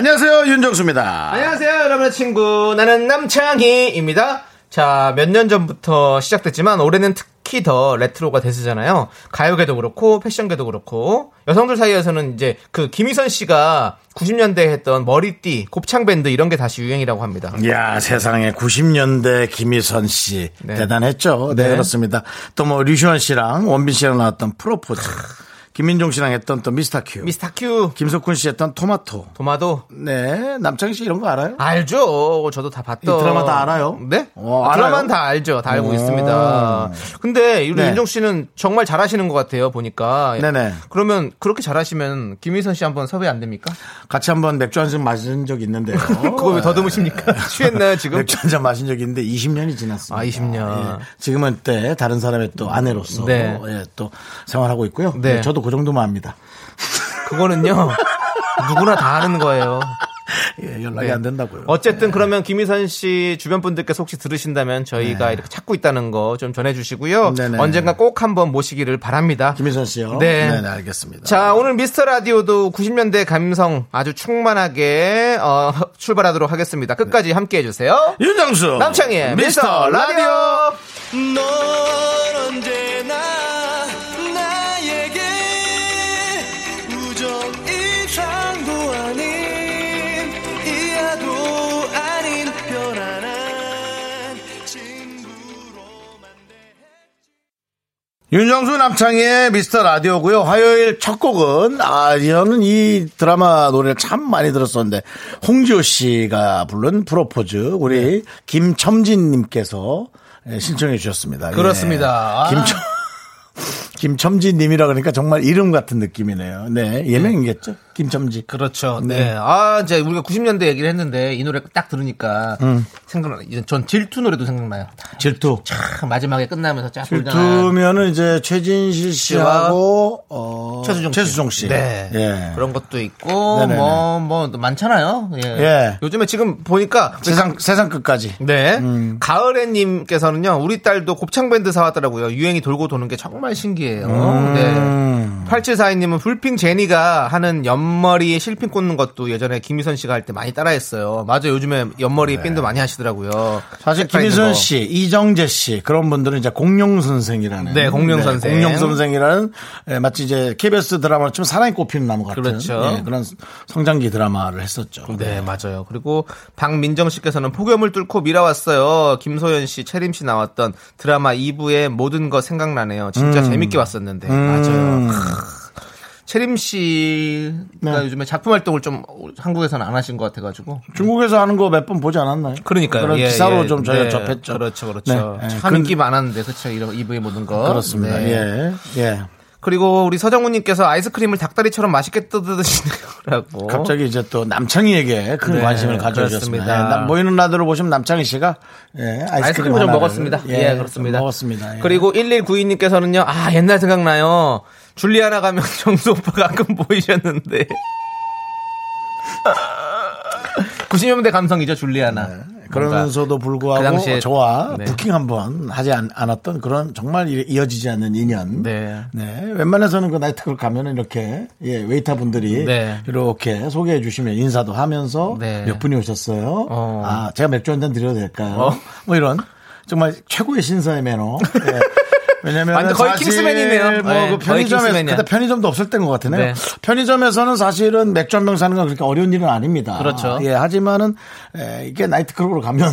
안녕하세요 윤정수입니다. 안녕하세요, 여러분의 친구. 나는 남창희입니다. 자, 몇 년 전부터 시작됐지만 올해는 특히 더 레트로가 대세잖아요. 가요계도 그렇고 패션계도 그렇고 여성들 사이에서는 이제 그 김희선 씨가 90년대에 했던 머리띠, 곱창 밴드 이런 게 다시 유행이라고 합니다. 이야 세상에 90년대 김희선 씨 네. 대단했죠. 네, 네. 그렇습니다. 또 뭐 류시원 씨랑 원빈 씨랑 나왔던 프로포즈, 김민종 씨랑 했던 또 미스터 큐, 미스터 큐, 김석훈 씨 했던 토마토. 도마도 네 남창희 씨 이런 거 알아요? 알죠. 저도 다 봤던 이 드라마 다 알아요? 네? 어, 드라마는 알아요? 다 알죠. 다 알고 오. 있습니다. 근데 우리 네. 윤정 씨는 정말 잘하시는 것 같아요. 보니까. 네네. 그러면 그렇게 잘하시면 김희선 씨 한번 섭외 안 됩니까? 같이 한번 맥주 한 잔 마신 적 있는데요. 그거 왜 더듬으십니까? 취했나요 지금? 맥주 한 잔 마신 적이 있는데 20년이 지났습니다. 아, 20년. 예. 지금은 때 다른 사람의 또 아내로서 네. 예, 또 생활하고 있고요. 네. 네, 저도 그 정도만 합니다. 그거는요. 누구나 다 하는 거예요. 예, 연락이 네. 안 된다고요. 어쨌든 그러면 김희선 씨 주변 분들께서 혹시 들으신다면 저희가 이렇게 찾고 있다는 거 좀 전해주시고요. 네. 네네. 언젠가 꼭 한번 모시기를 바랍니다. 김희선 씨요. 네. 네, 네, 알겠습니다. 자, 오늘 미스터 라디오도 90년대 감성 아주 충만하게 어, 출발하도록 하겠습니다. 끝까지 함께 해 주세요. 윤정수 남창희의 미스터 라디오. 넌 언제나 윤정수 남창희의 미스터 라디오고요. 화요일 첫 곡은 아 저는 이 드라마 노래를 참 많이 들었었는데 홍지호 씨가 부른 프로포즈 우리 김첨진 님께서 예, 신청해 주셨습니다. 예. 그렇습니다. 아. 김첨 김첨진님이라 그러니까 정말 이름 같은 느낌이네요. 네 예명이겠죠. 김첨지. 그렇죠. 네. 네. 아, 이제 우리가 90년대 얘기를 했는데 이 노래 딱 들으니까 음. 생각나. 전 질투 노래도 생각나요. 질투. 참 마지막에 끝나면서 쫙. 질투면은 이제 최진실 씨하고 어, 최수종 씨. 최수종 씨. 네. 예. 그런 것도 있고 네네네. 뭐뭐 많잖아요. 예. 예. 요즘에 지금 보니까 세상 세상 끝까지. 네. 음. 가을애님께서는요, 우리 딸도 곱창 밴드 사 왔더라고요. 유행이 돌고 도는 게 정말 신기해 요. 음. 네. 8742님은 불핑 제니가 하는 옆머리에 실핀 꽂는 것도 예전에 김희선 씨가 할 때 많이 따라했어요. 맞아, 요즘에 옆머리에 핀도 많이 하시더라고요. 네. 사실 김희선 거. 씨, 이정재 씨 그런 분들은 이제 공룡 선생이라는 네, 공룡 선생. 공룡 선생이라는 예, 마치 이제 KBS 드라마로 좀 사랑이 꼽히는 나무 같은 그렇죠. 예, 그런 성장기 드라마를 했었죠. 네, 맞아요. 그리고 박민정 씨께서는 폭염을 뚫고 밀어왔어요. 김소연 씨, 채림 씨 나왔던 드라마 2부의 모든 거 생각나네요. 진짜 재밌게 왔었는데. 맞아요. 채림 씨가 네. 요즘에 작품 활동을 좀 한국에서는 안 하신 것 같아가지고. 중국에서 하는 거 몇 번 보지 않았나요? 그러니까요. 그런 예, 기사로 예. 좀 저희가 네, 접했죠. 그렇죠, 그렇죠. 네, 예. 참 근- 인기 많았는데, 그렇죠. 이런 2부의 모든 거. 그렇습니다. 네. 예, 예. 그리고 우리 서정훈님께서 아이스크림을 닭다리처럼 맛있게 뜯으시네요라고. 갑자기 이제 또 남창희에게 큰 네, 관심을 가져주셨습니다. 예, 나- 보이는 라디오로 보시면 남창희 씨가 예, 아이스크림, 아이스크림을 좀 하나를, 먹었습니다. 예, 그렇습니다. 먹었습니다. 예. 그리고 1192님께서는요, 아, 옛날 생각나요. 줄리아나 가면 정수 오빠 가끔 보이셨는데. 90년대 감성이죠, 줄리아나. 뭔가 그러면서도 불구하고 그 당시에- 저와 네. 부킹 한번 하지 않, 았던 그런 정말 이- 이어지지 않는 인연. 네. 웬만해서는 그 나이트클 가면은 이렇게 예, 웨이터 분들이 네. 이렇게 소개해 주시면 인사도 하면서 네. 몇 분이 오셨어요. 어. 아, 제가 맥주 한 잔 드려도 될까요? 어. 뭐 이런 정말 최고의 신사의 매너. 예. 왜냐면 완전 거의 킹스맨이네요. 네, 뭐그 거의 편의점에. 그때 편의점도 없을 때인 것 같으네요. 네. 편의점에서는 사실은 맥주 한 병 사는 건 그렇게 어려운 일은 아닙니다. 그렇죠. 예, 하지만은 에, 이게 나이트클럽으로 가면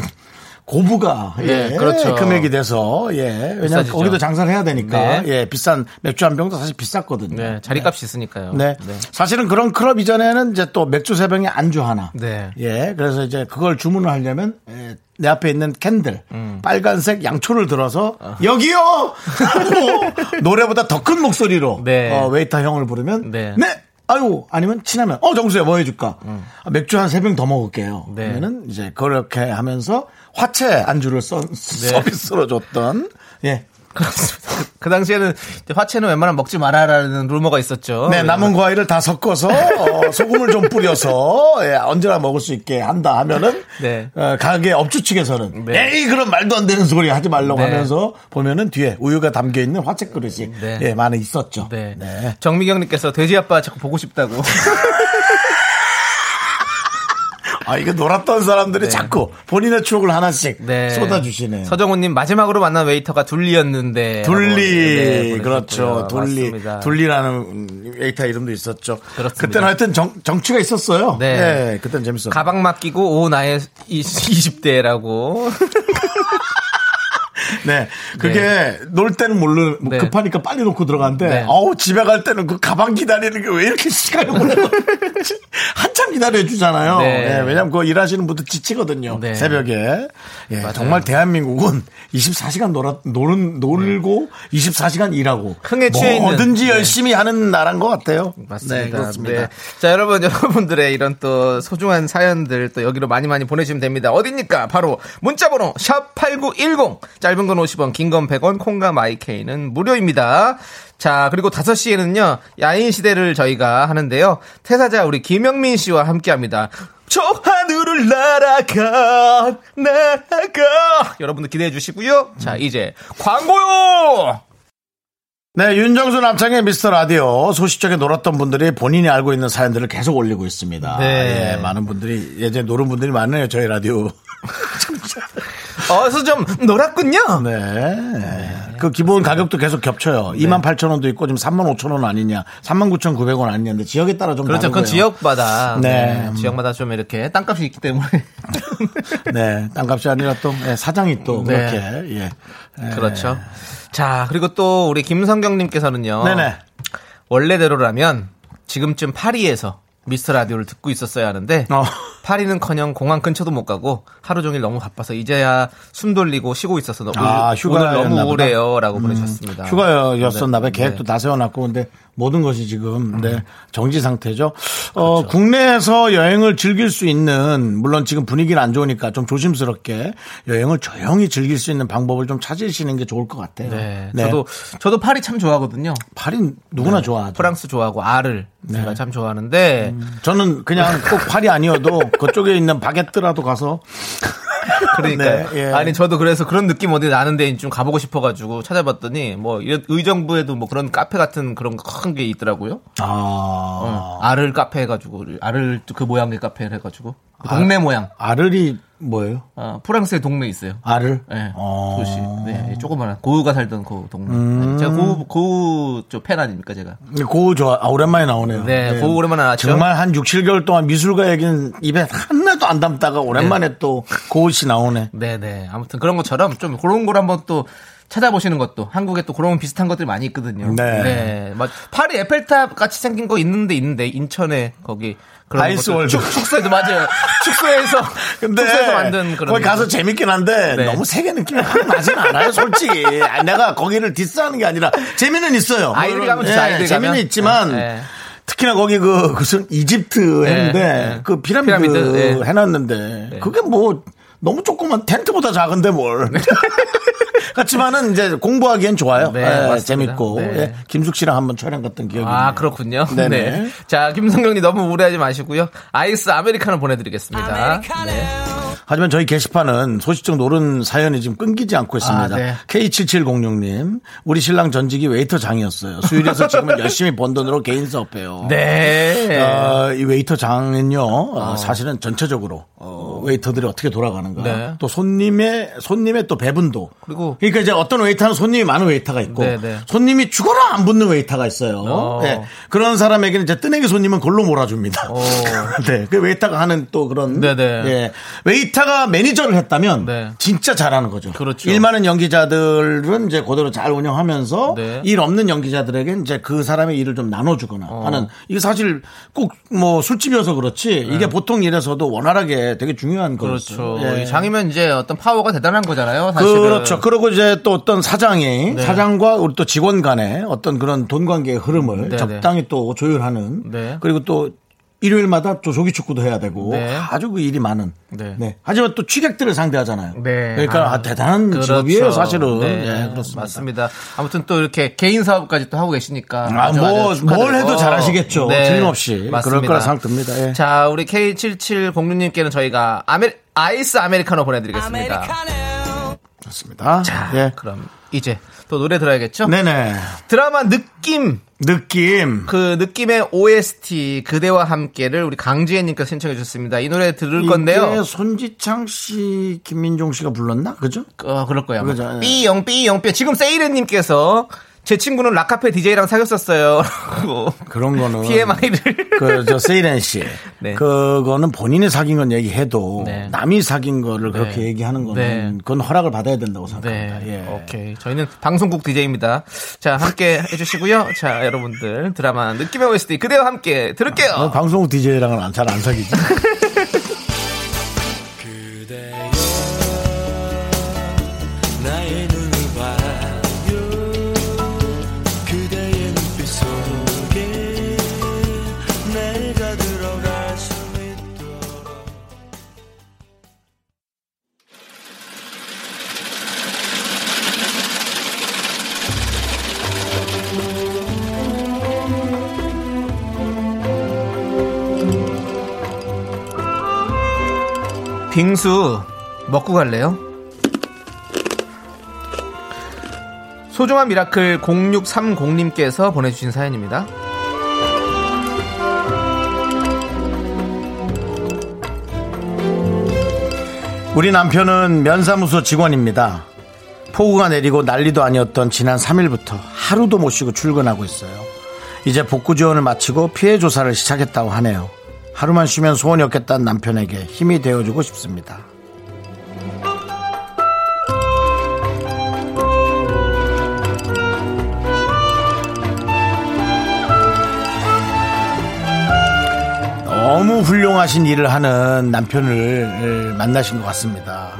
고부가 예, 예, 그렇죠. 금액이 돼서 예 왜냐면 비싸지죠. 거기도 장사를 해야 되니까 네. 예 비싼 맥주 한 병도 사실 비쌌거든요. 네, 자리값이 있으니까요. 네. 사실은 그런 클럽 이전에는 이제 또 맥주 세 병에 안주 하나. 네. 예. 그래서 이제 그걸 주문을 하려면 예, 내 앞에 있는 캔들 음. 빨간색 양초를 들어서 아. 여기요 하고 노래보다 더 큰 목소리로 네. 어, 웨이터 형을 부르면 네. 네. 아유 아니면 친하면 어 정수야 뭐 해줄까 아, 맥주 한 세 병 더 먹을게요 네. 그러면은 이제 그렇게 하면서 화채 안주를 써, 서비스로 줬던 예 그렇습니다. 그, 그 당시에는 화채는 웬만하면 먹지 말아라는 루머가 있었죠. 네, 남은 과일을 다 섞어서 어, 소금을 좀 뿌려서 예, 언제나 먹을 수 있게 한다 하면은 네. 어, 가게 업주 측에서는 네. 에이 그런 말도 안 되는 소리 하지 말라고 네. 하면서 보면은 뒤에 우유가 담겨 있는 화채 그릇이 네. 예, 많이 있었죠. 네. 네. 정미경님께서 돼지 아빠 자꾸 보고 싶다고. 아 이거 놀았던 사람들이 네. 자꾸 본인의 추억을 하나씩 네. 쏟아주시네. 서정훈님 마지막으로 만난 웨이터가 둘리였는데. 둘리 네, 그렇죠. 둘리 맞습니다. 둘리라는 웨이터 이름도 있었죠. 그렇습니다. 그때는 하여튼 정, 정취가 있었어요. 네. 네, 그때는 재밌었어요. 가방 맡기고 오 나의 20대라고. 네. 그게 놀 때는 모르 뭐 네. 급하니까 빨리 놓고 들어가는데 네. 어우 집에 갈 때는 그 가방 기다리는 게 왜 이렇게 시간이 걸리는지 한참 기다려 주잖아요. 네. 네. 왜냐면 그 일하시는 분들 지치거든요. 네. 새벽에. 예, 정말 대한민국은 24시간 놀아 노는 놀고 24시간 일하고 흥에 취해 있는. 뭐든지 네. 열심히 하는 나라인 것 같아요. 맞습니다. 네, 그렇습니다. 네. 자, 여러분, 여러분들의 이런 또 소중한 사연들 또 여기로 많이 많이 보내주시면 됩니다. 어딥니까? 바로 문자번호 샵8910. 짧은 건 50원, 긴 건 100원, 콩과 마이케이는 무료입니다. 자, 그리고 5시에는요, 야인 시대를 저희가 하는데요. 퇴사자 우리 김영민 씨와 함께 합니다. 저 하늘을 날아가, 날아가. 여러분들 기대해 주시고요. 자, 이제 광고요! 네, 윤정수 남창의 미스터 라디오 소식적에 놀았던 분들이 본인이 알고 있는 사연들을 계속 올리고 있습니다. 네. 예, 많은 분들이 예전에 노는 분들이 많네요. 저희 라디오. 어서 좀 놀았군요. 네. 그 기본 가격도 계속 겹쳐요. 2만 8천 원도 있고 지금 3만 5천 원 아니냐, 3만 9천 9백 원 아니냐인데 지역에 따라 좀 그렇죠. 그건 지역마다 네. 네, 지역마다 좀 이렇게 땅값이 있기 때문에 네, 땅값이 아니라 또 예, 사장이 또 네. 그렇게 예. 예. 그렇죠. 자 그리고 또 우리 김성경 님께서는요. 네네. 원래대로라면 지금쯤 파리에서 미스터 라디오를 듣고 있었어야 하는데 어. 파리는 커녕 공항 근처도 못 가고 하루 종일 너무 바빠서 이제야 숨 돌리고 쉬고 있어서 너무 아, 휴가였나 너무 보다. 음, 우울해요라고 보내셨습니다. 휴가였었나 봐요. 네. 계획도 다 세워놨고 근데 모든 것이 지금 네, 정지 상태죠. 그렇죠. 어, 국내에서 여행을 즐길 수 있는 물론 지금 분위기는 안 좋으니까 좀 조심스럽게 여행을 조용히 즐길 수 있는 방법을 좀 찾으시는 게 좋을 것 같아요. 네. 저도 저도 파리 참 좋아하거든요. 파리 누구나 좋아하죠. 프랑스 좋아하고 알을 네. 제가 참 좋아하는데 저는 그냥 꼭 파리 아니어도 그쪽에 있는 바게트라도 가서 그러니까 네, 예. 아니 저도 그래서 그런 느낌 어디 나는데 좀 가보고 싶어가지고 찾아봤더니 뭐 이런 의정부에도 뭐 그런 카페 같은 그런 큰 게 있더라고요. 아, 어, 알을 카페 해가지고 알을 그 모양의 카페 해가지고 동네 모양. 아르리 뭐예요? 어, 프랑스에 동네 있어요. 알을? 네, 어. 도시. 네, 조그만한 고우가 살던 그 동네. 음. 네, 제가 고우 고우 저팬 아닙니까 제가. 고우 좋아. 아, 오랜만에 나오네요. 네, 고우 오랜만에 나왔죠. 정말 한 6, 7개월 동안 미술가 얘기는 입에 하나도 안 담다가 오랜만에 또 고우 씨 나오네. 네 네. 아무튼 그런 것처럼 좀 그런 걸 한번 또 찾아보시는 것도 한국에 또 그런 비슷한 것들이 많이 있거든요. 네. 맞- 파리 에펠탑 같이 생긴 거 있는데 있는데 인천에 거기 아이스월드. 축, 축소에도 맞아요. 축소에서 근데 축소에서 만든 그런 거기 가서. 재밌긴 한데 네. 너무 세계 느낌이 확 나진 않아요, 솔직히. 아, 내가 거기를 디스하는 게 아니라 재미는 있어요. 아이들이 물론, 가면 좋죠, 아이들이 재미는 가면. 있지만 네, 네. 특히나 거기 그 무슨 이집트 했는데 네. 그 피라미드, 피라미드, 네. 해놨는데 그게 뭐 너무 조그만 텐트보다 작은데 뭘. 그렇지만은 이제 공부하기엔 좋아요. 네, 예, 맞습니다. 재밌고 네. 예, 김숙 씨랑 한번 촬영 갔던 기억이 아 있네요. 그렇군요. 네네. 네. 자 김성경님 너무 우울해하지 마시고요. 아이스 아메리카노 보내드리겠습니다. 네. 하지만 저희 게시판은 소싯적 놀은 사연이 지금 끊기지 않고 있습니다. 아, 네. K7706님, 우리 신랑 전직이 웨이터 장이었어요. 수일에서 지금은 열심히 번 돈으로 개인 사업해요. 네. 어, 이 웨이터 장은요, 어, 사실은 전체적으로 어, 웨이터들이 어떻게 돌아가는가, 네. 또 손님의 손님의 또 배분도 그리고 그러니까 이제 어떤 웨이터는 손님이 많은 웨이터가 있고 네, 네. 손님이 죽어라 안 붙는 웨이터가 있어요. 어. 네. 그런 사람에게는 이제 뜨내기 손님은 골로 몰아줍니다. 어. 네, 그 웨이터가 하는 또 그런 네, 네. 예. 웨이 터가 매니저를 했다면 네. 진짜 잘하는 거죠. 그렇죠. 일 많은 연기자들은 이제 그대로 잘 운영하면서 네. 일 없는 연기자들에게 이제 그 사람의 일을 좀 나눠주거나 어. 하는 이게 사실 꼭 뭐 술집이어서 그렇지 이게 보통 일에서도 원활하게 되게 중요한 거였어요. 그렇죠. 예. 이 장이면 이제 어떤 파워가 대단한 거잖아요. 사실은. 그렇죠. 그리고 이제 또 어떤 사장이 네. 사장과 우리 또 직원 간의 어떤 그런 돈 관계의 흐름을 네, 적당히 또 조율하는 네. 그리고 또 일요일마다 또 조기 축구도 해야 되고 네. 아주 그 일이 많은. 네. 네. 하지만 또 취객들을 상대하잖아요. 네. 그러니까 아, 아, 대단한 그렇죠. 직업이에요, 사실은. 네, 예, 그렇습니다. 맞습니다. 아무튼 또 이렇게 개인 사업까지 또 하고 계시니까. 아, 아주 뭐. 뭘 해도 잘하시겠죠. 네, 틀림없이. 그럴 거라 생각됩니다. 예. 자, 우리 K7706님께는 저희가 아메, 아이스 아메리카노 보내드리겠습니다. 그렇습니다. 자, 예. 그럼 이제 또 노래 들어야겠죠? 네네. 드라마 느낌 느낌. 그 느낌의 OST 그대와 함께를 우리 강지혜님께서 신청해 주셨습니다. 이 노래 들을 건데요. 손지창 씨, 김민종 씨가 불렀나? 그죠? 어, 그럴 거예요. 예. 삐용 삐용 삐. 지금 세이렌님께서 제 친구는 라카페 DJ랑 사귀었었어요. 라고 그런 거는. TMI를. 그, 저, 세이렌 씨. 네. 그거는 본인이 사귄 건 얘기해도 네. 남이 사귄 거를 그렇게 네. 얘기하는 거는 네. 그건 허락을 받아야 된다고 네. 생각합니다. 예. 오케이. 저희는 방송국 DJ입니다. 자, 함께 해주시고요. 자, 여러분들 드라마 느낌의 OST 그대와 함께 들을게요. 어, 방송국 DJ랑은 잘 안 사귀지. 빙수 먹고 갈래요? 소중한 미라클 0630님께서 보내주신 사연입니다. 우리 남편은 면사무소 직원입니다. 폭우가 내리고 난리도 아니었던 지난 3일부터 하루도 못 쉬고 출근하고 있어요. 이제 복구 지원을 마치고 피해 조사를 시작했다고 하네요. 하루만 쉬면 소원이 없겠다는 남편에게 힘이 되어주고 싶습니다. 너무 훌륭하신 일을 하는 남편을 만나신 것 같습니다.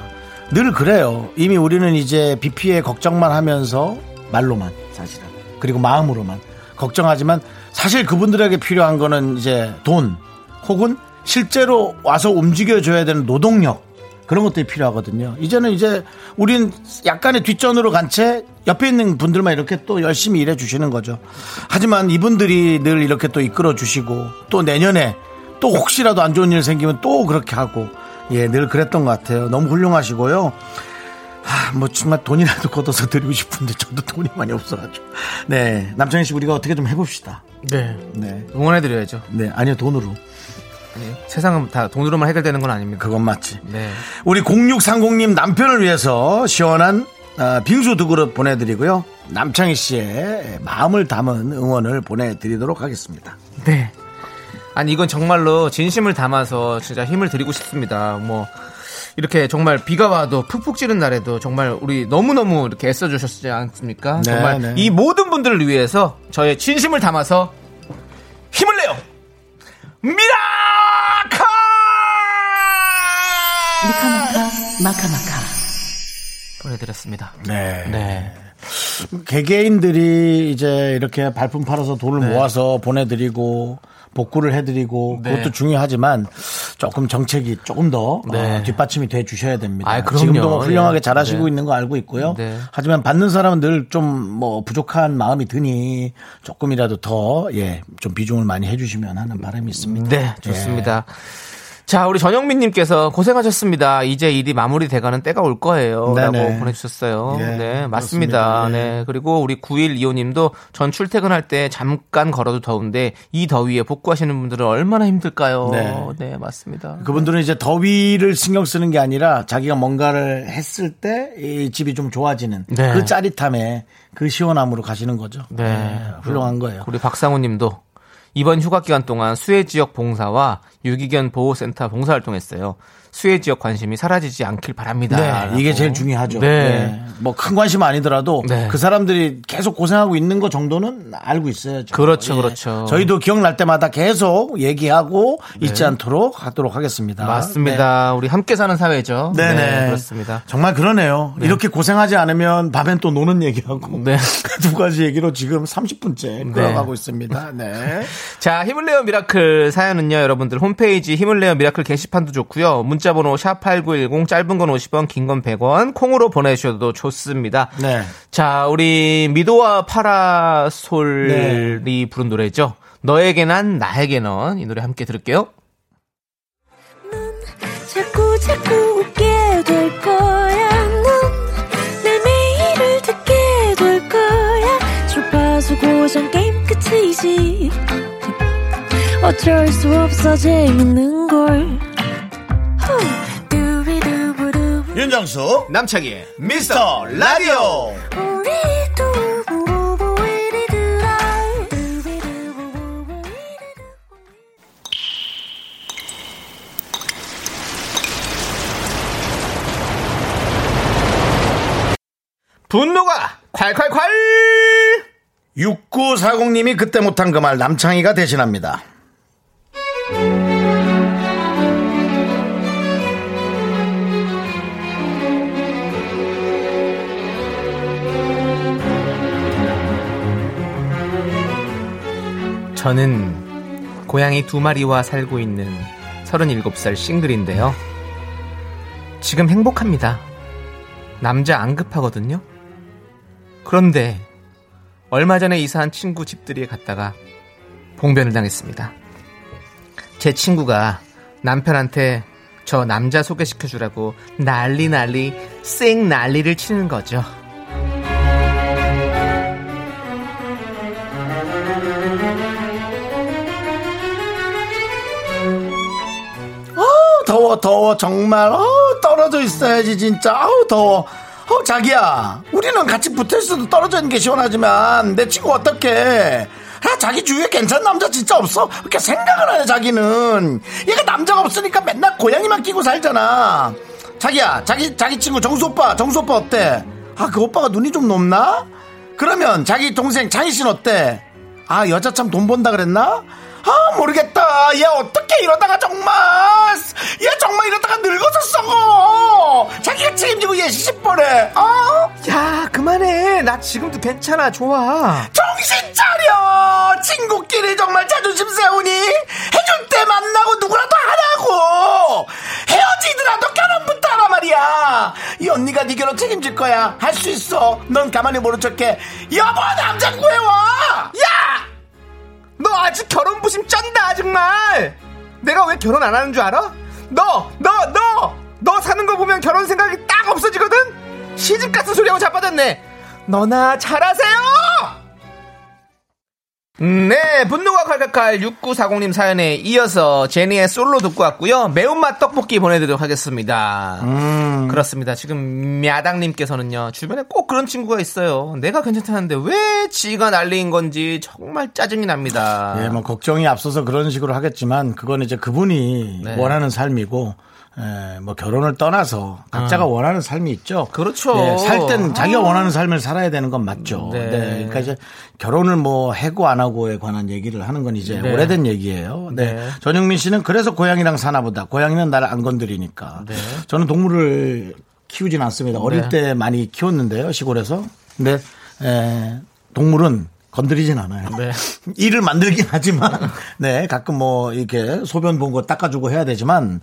늘 그래요. 이미 우리는 이제 비 피해 걱정만 하면서 말로만 사실은 그리고 마음으로만 걱정하지만 사실 그분들에게 필요한 거는 이제 돈 혹은 실제로 와서 움직여줘야 되는 노동력 그런 것들이 필요하거든요. 이제는 이제 우린 약간의 뒷전으로 간 채 옆에 있는 분들만 이렇게 또 열심히 일해 주시는 거죠. 하지만 이분들이 늘 이렇게 또 이끌어 주시고 또 내년에 또 혹시라도 안 좋은 일 생기면 또 그렇게 하고 예, 늘 그랬던 것 같아요. 너무 훌륭하시고요. 아, 뭐 정말 돈이라도 걷어서 드리고 싶은데 저도 돈이 많이 없어가지고. 네, 남창희 씨 우리가 어떻게 좀 해봅시다. 네. 네, 응원해드려야죠. 네, 아니요 돈으로. 네. 세상은 다 돈으로만 해결되는 건 아닙니다. 그건 맞지. 네. 우리 0630님 남편을 위해서 시원한 어, 빙수 두 그릇 보내드리고요. 남창희 씨의 마음을 담은 응원을 보내드리도록 하겠습니다. 네. 아니 이건 정말로 진심을 담아서 진짜 힘을 드리고 싶습니다. 뭐 이렇게 정말 비가 와도 푹푹 찌는 날에도 정말 우리 너무너무 이렇게 애써 주셨지 않습니까? 네, 정말 네. 이 모든 분들을 위해서 저의 진심을 담아서 힘을 내요! 미라카! 미카마카 마카마카 보내드렸습니다. 네. 네. 개개인들이 이제 이렇게 발품 팔아서 돈을 모아서 보내드리고 복구를 해드리고 네. 그것도 중요하지만 조금 정책이 조금 더 네. 어, 뒷받침이 돼 주셔야 됩니다. 아이, 그럼요. 지금도 뭐 훌륭하게 예. 잘하시고 네. 있는 거 알고 있고요. 네. 하지만 받는 사람은 늘 좀 뭐 부족한 마음이 드니 조금이라도 더예좀 비중을 많이 해주시면 하는 바람이 있습니다. 네, 좋습니다. 자, 우리 전영민 님께서 고생하셨습니다. 이제 일이 마무리돼가는 때가 올 거예요. 네네. 라고 보내주셨어요. 예, 네, 맞습니다. 예. 네. 그리고 우리 9125 님도 전 출퇴근할 때 잠깐 걸어도 더운데 이 더위에 복구하시는 분들은 얼마나 힘들까요? 네. 네, 맞습니다. 그분들은 이제 더위를 신경 쓰는 게 아니라 자기가 뭔가를 했을 때 이 집이 좀 좋아지는 네. 그 짜릿함에 그 시원함으로 가시는 거죠. 네. 훌륭한 거예요. 우리 박상우 님도 이번 휴가 기간 동안 수해 지역 봉사와 유기견 보호센터 봉사활동했어요. 수혜 지역 관심이 사라지지 않길 바랍니다. 네, 이게. 제일 중요하죠. 네. 뭐큰 관심 아니더라도 네. 그 사람들이 계속 고생하고 있는 거 정도는 알고 있어야죠. 그렇죠, 예. 그렇죠. 저희도 기억날 때마다 계속 얘기하고 잊지 않도록 하도록 하겠습니다. 네. 맞습니다. 우리 함께 사는 사회죠. 네. 네네. 그렇습니다. 정말 그러네요. 이렇게 고생하지 않으면 밤엔 또 노는 얘기하고 네. 그 두 가지 얘기로 지금 30분째 끌어가고 있습니다. 네. 자, 힘을 내요 미라클 사연은요, 여러분들 홈페이지 힘을 내요 미라클 게시판도 좋고요. 문자 번호 샵8910 짧은 건 50원, 긴 건 100원, 콩으로 보내주셔도 좋습니다. 네. 자, 우리 미도와 파라솔이 네. 부른 노래죠. 너에게 난 나에게 넌 이 노래 함께 들을게요. 자꾸 자꾸 웃게 될 거야. 넌내 매일을 듣게 될 거야. 주파수 고정 게임 끝이지. 어쩔 수 없어 재밌는 걸. 윤정수 남창희의 미스터 라디오. 분노가 콸콸콸! 6940님이 그때 못한 그 말 남창희가 대신합니다. 저는 고양이 두 마리와 살고 있는 37살 싱글인데요. 지금 행복합니다. 남자 안 급하거든요. 그런데 얼마 전에 이사한 친구 집들이에 갔다가 봉변을 당했습니다. 제 친구가 남편한테 저 남자 소개시켜 주라고 난리 난리 쌩 난리를 치는 거죠. 더워 정말 어 떨어져 있어야지 진짜 아우 더워 어 자기야 우리는 같이 붙어 있어도 떨어져 있는 게 시원하지만 내 친구 어떡해 아, 자기 주위에 괜찮은 남자 진짜 없어? 그렇게 생각을 하네 자기는 얘가 남자가 없으니까 맨날 고양이만 끼고 살잖아 자기야 자기 자기 친구 정수 오빠 정수 오빠 어때? 아 그 오빠가 눈이 좀 높나? 그러면 자기 동생 장희 씨는 어때? 아 여자 참 돈 번다 그랬나? 아 모르겠다. 얘 어떻게 이러다가 정말 얘 정말 이러다가 늙어서 썩어. 자기가 책임지고 얘 시집보내. 어? 야 그만해. 나 지금도 괜찮아. 좋아. 정신 차려. 친구끼리 정말 자존심 세우니 해줄 때 만나고 누구라도 하라고. 헤어지더라도 결혼부터 하라 말이야. 이 언니가 네 결혼 책임질 거야. 할 수 있어. 넌 가만히 모른 척해. 여보 남자 구해와? 야! 너 아직 결혼 부심 쩐다 정말 내가 왜 결혼 안 하는 줄 알아? 너! 너! 너! 너 사는 거 보면 결혼 생각이 딱 없어지거든? 시집 같은 소리하고 자빠졌네 너나 잘하세요! 네, 분노가 칼칼칼 6940님 사연에 이어서 제니의 솔로 듣고 왔고요. 매운맛 떡볶이 보내드리도록 하겠습니다. 그렇습니다. 지금 야당님께서는요, 주변에 꼭 그런 친구가 있어요. 내가 괜찮다는데 왜 지가 난리인 건지 정말 짜증이 납니다. 예, 뭐 걱정이 앞서서 그런 식으로 하겠지만 그건 이제 그분이 네. 원하는 삶이고 예, 뭐 결혼을 떠나서 각자가 원하는 삶이 있죠. 아. 그렇죠. 예, 살땐 자기가 원하는 삶을 살아야 되는 건 맞죠. 네. 네. 그러니까 이제 결혼을 뭐 해고 안 하고에 관한 얘기를 하는 건 이제 네. 오래된 얘기예요. 네. 네. 전영민 씨는 그래서 고양이랑 사나 보다. 고양이는 나를 안 건드리니까. 네. 저는 동물을 키우진 않습니다. 어릴 네. 때 많이 키웠는데요, 시골에서. 근데 에, 동물은 건드리진 않아요. 네. 일을 만들긴 하지만, 네, 가끔 뭐, 이렇게 소변 본 거 닦아주고 해야 되지만,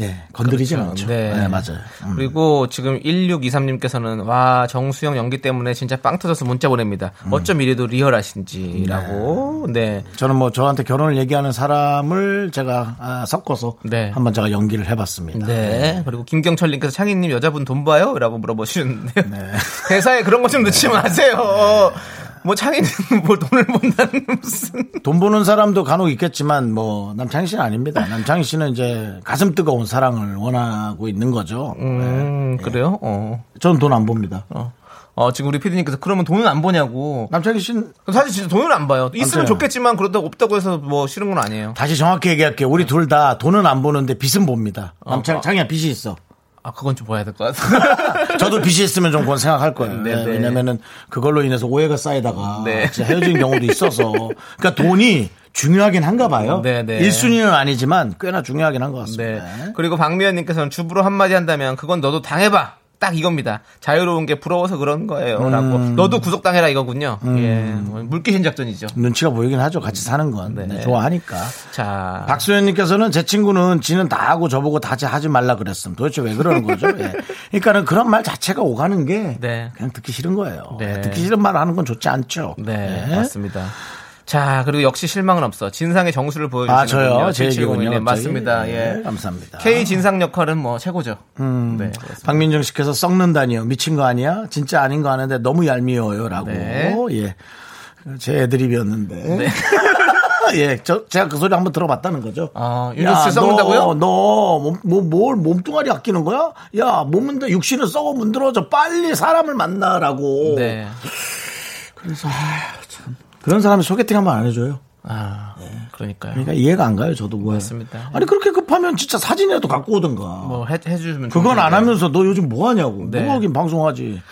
예, 건드리진 않죠. 네. 맞아요. 음. 그리고 지금 1623님께서는 와 정수영 연기 때문에 진짜 빵 터져서 문자 보냅니다. 음. 어쩜 이래도 리얼하신지라고. 네. 저는 뭐 저한테 결혼을 얘기하는 사람을 제가 아, 섞어서 네. 한번 제가 연기를 해봤습니다. 네. 그리고 김경철님께서 창희님 여자분 돈 봐요? 라고 물어보시는데요. 네. 회사에 그런 것좀 넣지 마세요. 뭐 창희는 뭐 돈을 번다는 무슨. 돈 버는 사람도 간혹 있겠지만 뭐 남창희 씨는 아닙니다. 남창희 씨는 이제 가슴 뜨거운 사랑을 원하고 있는 거죠. 음, 그래요? 어. 저는 돈 안 봅니다. 어. 어, 지금 우리 피디님께서 그러면 돈은 안 버냐고. 남창희 씨는 사실 진짜 돈은 안 봐요. 있으면. 좋겠지만 그렇다고 없다고 해서 뭐 싫은 건 아니에요. 다시 정확히 얘기할게요. 우리 둘 다 돈은 안 버는데 빚은 봅니다. 남창, 창이야 빚이 있어. 아, 그건 좀 봐야 될 것 같아요. 저도 빚이 있으면 좀 그건 생각할 거예요. 네, 네, 네. 왜냐면은 그걸로 인해서 오해가 쌓이다가 네. 헤어진 경우도 있어서. 그러니까 돈이 중요하긴 한가 봐요. 네, 네. 1순위는 아니지만 꽤나 중요하긴 한 것 같습니다. 네. 그리고 박미연님께서는 주부로 한마디 한다면 그건 너도 당해봐. 딱 이겁니다. 자유로운 게 부러워서 그런 거예요. 라고. 음. 너도 구속당해라 이거군요. 예. 뭐 물귀신 작전이죠. 눈치가 보이긴 하죠. 같이 사는 건. 네. 네, 좋아하니까. 자. 박수현님께서는 제 친구는 지는 다 하고 저보고 다 하지 말라 그랬음. 도대체 왜 그러는 거죠? 예. 그러니까는 그런 말 자체가 오가는 게 네. 그냥 듣기 싫은 거예요. 네. 듣기 싫은 말 하는 건 좋지 않죠. 네, 예. 맞습니다. 자, 그리고 역시 실망은 없어. 진상의 정수를 보여주시는 아, 저요? 제 얘기군요. 네. 맞습니다. 예. 예, 감사합니다. K 진상 역할은 뭐 최고죠. 음. 네, 그렇습니다. 박민정 씨께서 썩는다니요. 미친 거 아니야? 진짜 아닌 거 아는데 너무 얄미워요. 라고. 네. 예. 제 애드립이었는데. 예, 저, 제가 그 소리 한번 들어봤다는 거죠. 아, 윤정 씨 썩는다고요? 너, 너, 몸, 뭐, 뭘 몸뚱아리 아끼는 거야? 야, 몸은, 육신은 썩어 문드러져. 빨리 사람을 만나라고. 네. 그래서, 아휴, 참. 그런 사람이 소개팅 한번 안 해줘요. 아, 그러니까요. 그러니까 이해가 안 가요, 저도. 왜. 맞습니다. 아니, 그렇게 급하면 진짜 사진이라도 갖고 오든가. 뭐 해, 해주면 그건 안. 하면서 너 요즘 뭐 하냐고. 네. 뭐 하긴 방송하지.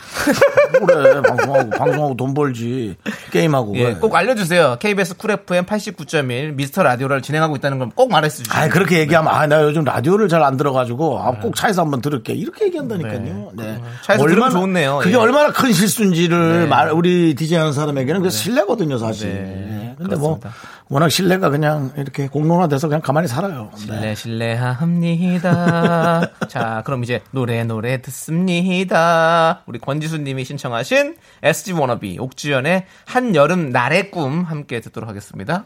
그래, 방송하고, 방송하고 돈 벌지. 게임하고. 예, 왜. 꼭 알려주세요. KBS 쿨 FM 89.1 미스터 라디오를 진행하고 있다는 걸 꼭 말해주시죠. 아 그렇게 얘기하면, 아, 나 요즘 라디오를 잘 안 들어가지고, 아, 꼭 차에서 한번 들을게. 이렇게 얘기한다니까요. 네. 차에서 들으면 좋네요. 그게 예. 얼마나 큰 실수인지를 네. 말, 우리 디제이 하는 사람에게는 그 실례거든요, 사실. 네. 네. 근데 뭐, 그렇습니다. 워낙 실례가 그냥 이렇게 공론화돼서 그냥 가만히 살아요. 네. 실례 실례합니다. 자, 그럼 이제 노래 노래 듣습니다. 우리 권지수님이 신청하신 SG 워너비 옥주현의 한 여름 날의 꿈 함께 듣도록 하겠습니다.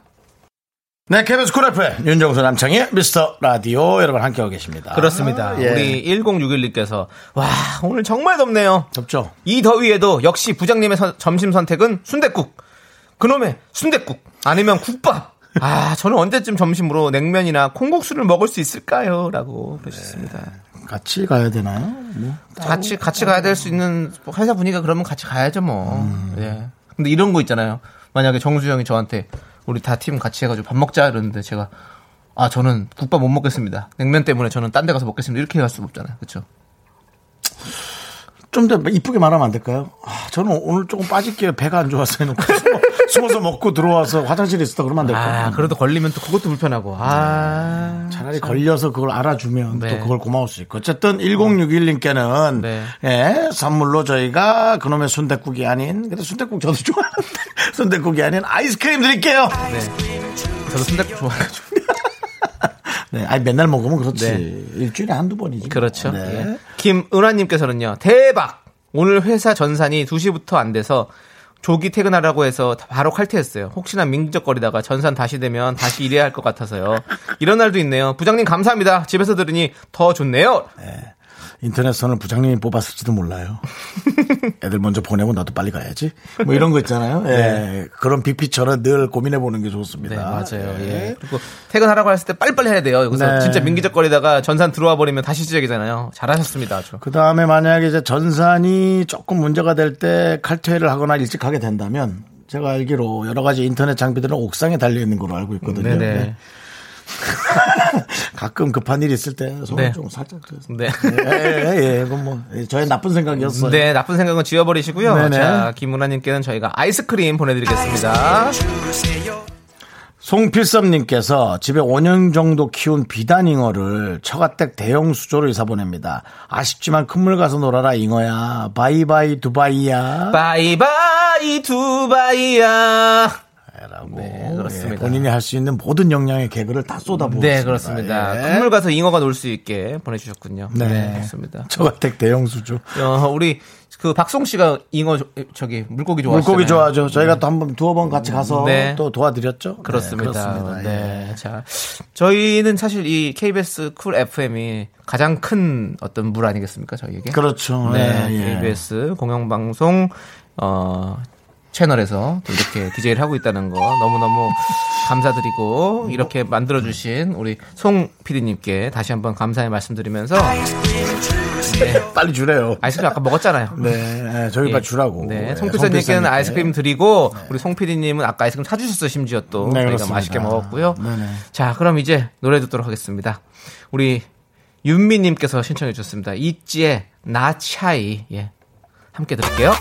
네, KBS 쿨 FM, 윤정수 남창희의 미스터 라디오 여러분 함께하고 계십니다. 그렇습니다. 예. 우리 1061님께서 와 오늘 정말 덥네요. 덥죠? 이 더위에도 역시 부장님의 선- 점심 선택은 순댓국. 그놈의 순댓국 아니면 국밥. 아 저는 언제쯤 점심으로 냉면이나 콩국수를 먹을 수 있을까요? 라고 그러셨습니다. 같이 가야 되나요? 뭐. 같이 같이 가야 될 수 있는 뭐 회사 분위기가 그러면 같이 가야죠 뭐. 예. 근데 이런 거 있잖아요. 만약에 정수 형이 저한테 우리 다 팀 같이 해가지고 밥 먹자 이러는데 제가 아 저는 국밥 못 먹겠습니다. 냉면 때문에 저는 딴 데 가서 먹겠습니다. 이렇게 할 수가 없잖아요. 그렇죠? 좀 더 이쁘게 말하면 안 될까요? 아, 저는 오늘 조금 빠질게요. 배가 안 좋아서 해놓고 숨어, 숨어서 먹고 들어와서 화장실에 있었다 그러면 안 될까요? 아 그래도 걸리면 또 그것도 불편하고 아 차라리 걸려서 그걸 알아주면 네. 또 그걸 고마울 수 있고. 어쨌든 1061님께는 네. 예, 선물로 저희가 그놈의 순댓국이 아닌, 근데 순댓국 저도 좋아하는데 순댓국이 아닌 아이스크림 드릴게요. 네. 저도 순댓국 좋아해가지고 네, 아니 맨날 먹으면 그렇지. 네. 일주일에 한두 번이지. 그렇죠. 네. 예. 김은화님께서는요 대박 오늘 회사 전산이 2시부터 안 돼서 조기 퇴근하라고 해서 바로 칼퇴했어요. 혹시나 민기적거리다가 전산 다시 되면 다시 일해야 할 것 같아서요. 이런 날도 있네요. 부장님 감사합니다. 집에서 들으니 더 좋네요. 인터넷 선을 부장님이 뽑았을지도 몰라요. 애들 먼저 보내고 나도 빨리 가야지. 뭐 이런 거 있잖아요. 예. 그런 빅피처는 늘 고민해 보는 게 좋습니다. 네, 맞아요. 예. 예. 그리고 퇴근하라고 했을 때 빨리빨리 해야 돼요. 여기서 네. 진짜 민기적거리다가 전산 들어와 버리면 다시 시작이잖아요. 잘하셨습니다. 아주. 그 다음에 만약에 이제 전산이 조금 문제가 될 때 칼퇴를 하거나 일찍 하게 된다면 제가 알기로 여러 가지 인터넷 장비들은 옥상에 달려 있는 걸로 알고 있거든요. 네네. 네. 가끔 급한 일이 있을 때 손을 네. 좀 살짝 그래서. 네. 예, 예, 예. 그건 뭐 저의 나쁜 생각이었어요. 네, 나쁜 생각은 지워버리시고요. 네네. 자, 김은아님께는 저희가 아이스크림 보내드리겠습니다. 송필섭님께서 집에 5년 정도 키운 비단 잉어를 처가댁 대형 수조로 이사 보냅니다. 아쉽지만 큰물 가서 놀아라 잉어야. 바이바이 두바이야. 바이바이 두바이야. 라고 네, 그렇습니다. 예, 본인이 할 수 있는 모든 역량의 개그를 다 쏟아부었습니다. 네, 그렇습니다. 예. 큰물 가서 잉어가 놀 수 있게 보내주셨군요. 네. 네, 그렇습니다. 처가댁 대형 수조. 어, 우리 그 박송 씨가 잉어 저- 저기 물고기 좋아하시잖아요. 물고기 좋아하죠. 저희가 또한 번 두어 번 같이 가서 네. 또 도와드렸죠. 그렇습니다. 네, 그렇습니다. 네. 예. 자, 저희는 사실 이 KBS 쿨 FM이 가장 큰 어떤 물 아니겠습니까? 저희에게. 그렇죠. 네. 예, 예. KBS 공영방송 어 채널에서 또 이렇게 DJ를 하고 있다는 거 너무너무 감사드리고 이렇게 만들어주신 우리 송 PD님께 다시 한번 감사의 말씀드리면서 빨리 주래요. 아이스크림 아까 먹었잖아요. 네, 네, 저희 빨리 주라고. 네, 네, 송필사님께는 송필사님께. 아이스크림 드리고 우리 송PD님은 아까 아이스크림 사주셨어요 심지어 또 네, 저희가. 맛있게 먹었고요. 네네. 자, 그럼 이제 노래 듣도록 하겠습니다. 우리 윤미님께서 신청해 주셨습니다. 이지의 나 차이 예 함께 들을게요.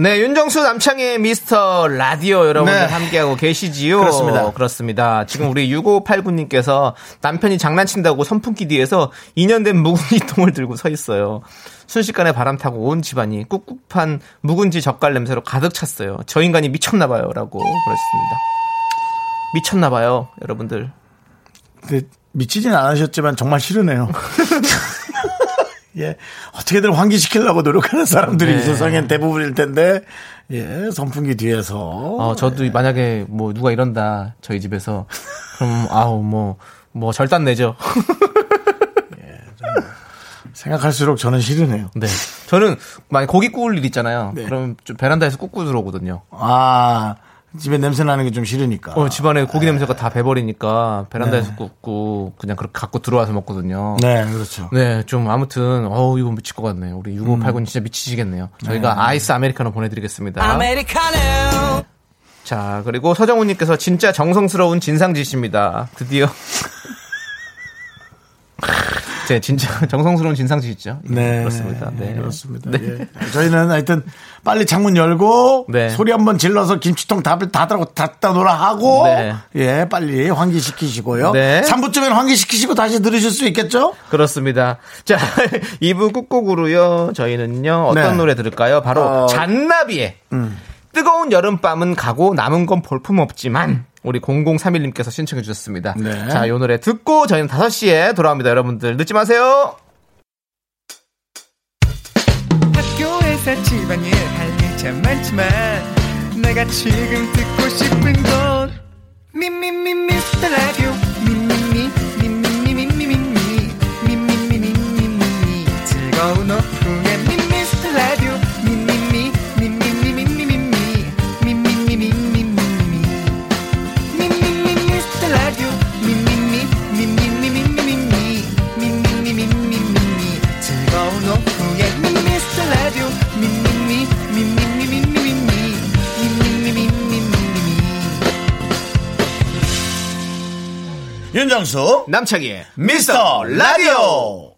네, 윤정수 남창의 미스터 라디오 여러분들 네. 함께하고 계시지요. 그렇습니다. 그렇습니다. 지금 우리 6589님께서 남편이 장난친다고 선풍기 뒤에서 2년 된 묵은지 통을 들고 서 있어요. 순식간에 바람 타고 온 집안이 꿉꿉한 묵은지 젓갈 냄새로 가득 찼어요. 저 인간이 미쳤나봐요. 라고 그랬습니다. 미쳤나봐요. 여러분들. 근데 미치진 않으셨지만 정말 싫으네요. 예, 어떻게든 환기시키려고 노력하는 사람들이 네. 이 세상엔 대부분일 텐데, 예, 선풍기 뒤에서. 어, 저도 만약에 뭐 누가 이런다. 저희 집에서. 그럼 아우 뭐, 뭐 절단 내죠. 생각할수록 저는 싫으네요. 네. 저는 만약 고기 구울 일 있잖아요. 네. 그럼 좀 베란다에서 꾹꾹 들어오거든요. 아, 집에 냄새 나는 게 좀 싫으니까. 어, 집안에 고기 냄새가 다 배버리니까 베란다에서 꾹꾹 그냥 그렇게 갖고 들어와서 먹거든요. 네, 그렇죠. 네, 좀 아무튼 어우 이거 미칠 것 같네요. 우리 6589님 진짜 미치시겠네요. 저희가 아이스 아메리카노 보내드리겠습니다. 아메리카노 자 그리고 서정훈님께서 진짜 정성스러운 진상짓입니다. 드디어 제 진짜 정성스러운 진상짓이죠. 예, 네. 그렇습니다. 네, 그렇습니다. 예. 저희는 하여튼 빨리 창문 열고 네. 소리 한번 질러서 김치통 답을 닫으라고 닫다 놓으라 하고 네. 예, 빨리 환기시키시고요. 네. 3부쯤엔 환기시키시고 다시 들으실 수 있겠죠? 그렇습니다. 자, 2부 끝곡으로요. 저희는요. 어떤 네. 노래 들을까요? 바로 어. 잔나비의 뜨거운 여름밤은 가고 남은 건 볼품 없지만 우리 0031님께서 신청해 주셨습니다. 네. 자, 이 노래 듣고 저희는 5시에 돌아옵니다. 여러분들 늦지 마세요. 학교에서 집안일 할일참 많지만 내가 지금 듣고 싶은 건 미미미 미스터 라디오 윤정수 남창희의 미스터 라디오.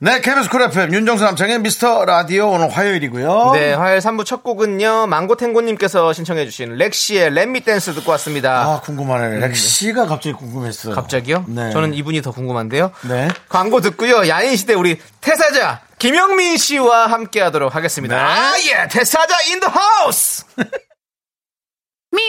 네, KBS 쿨 FM 윤정수 남창희 미스터 라디오 오늘 화요일이고요. 네, 화요일 3부 첫 곡은요. 망고탱고님께서 신청해 주신 렉시의 Let Me Dance 듣고 왔습니다. 아, 궁금하네. 렉시가 갑자기 궁금했어요. 갑자기요? 네. 저는 이분이 더 궁금한데요. 네. 광고 듣고요. 야인시대 우리 태사자 김영민 씨와 함께 하도록 하겠습니다. 네. 아, 예! 태사자 in the house! Me,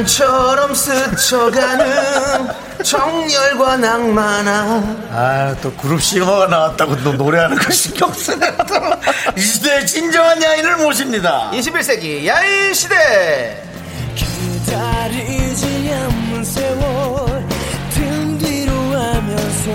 바람처럼 스쳐가는 정열과 낭만아. 아 또 그룹 싱어가 나왔다고 또 노래하는 거 신경 쓰네. 이 시대의 진정한 야인을 모십니다. 21세기 야인 시대. 기다리지 않는 세월 등 뒤로 하면서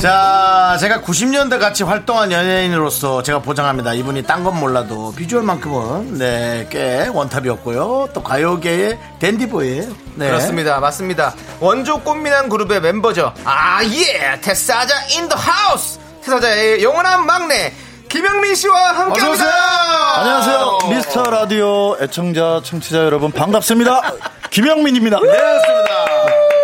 자 제가 90년대 같이 활동한 연예인으로서 제가 보장합니다 이분이 딴 건 몰라도 비주얼만큼은 네 꽤 원탑이었고요 또 가요계의 댄디보이에요 네. 그렇습니다 맞습니다 원조 꽃미남 그룹의 멤버죠 아예 태사자 인 더 하우스 태사자의 영원한 막내 김영민 씨와 함께 합니다 어서오세요 안녕하세요. 미스터 라디오 애청자, 청취자 여러분 반갑습니다. 김영민입니다. 네, 그렇습니다.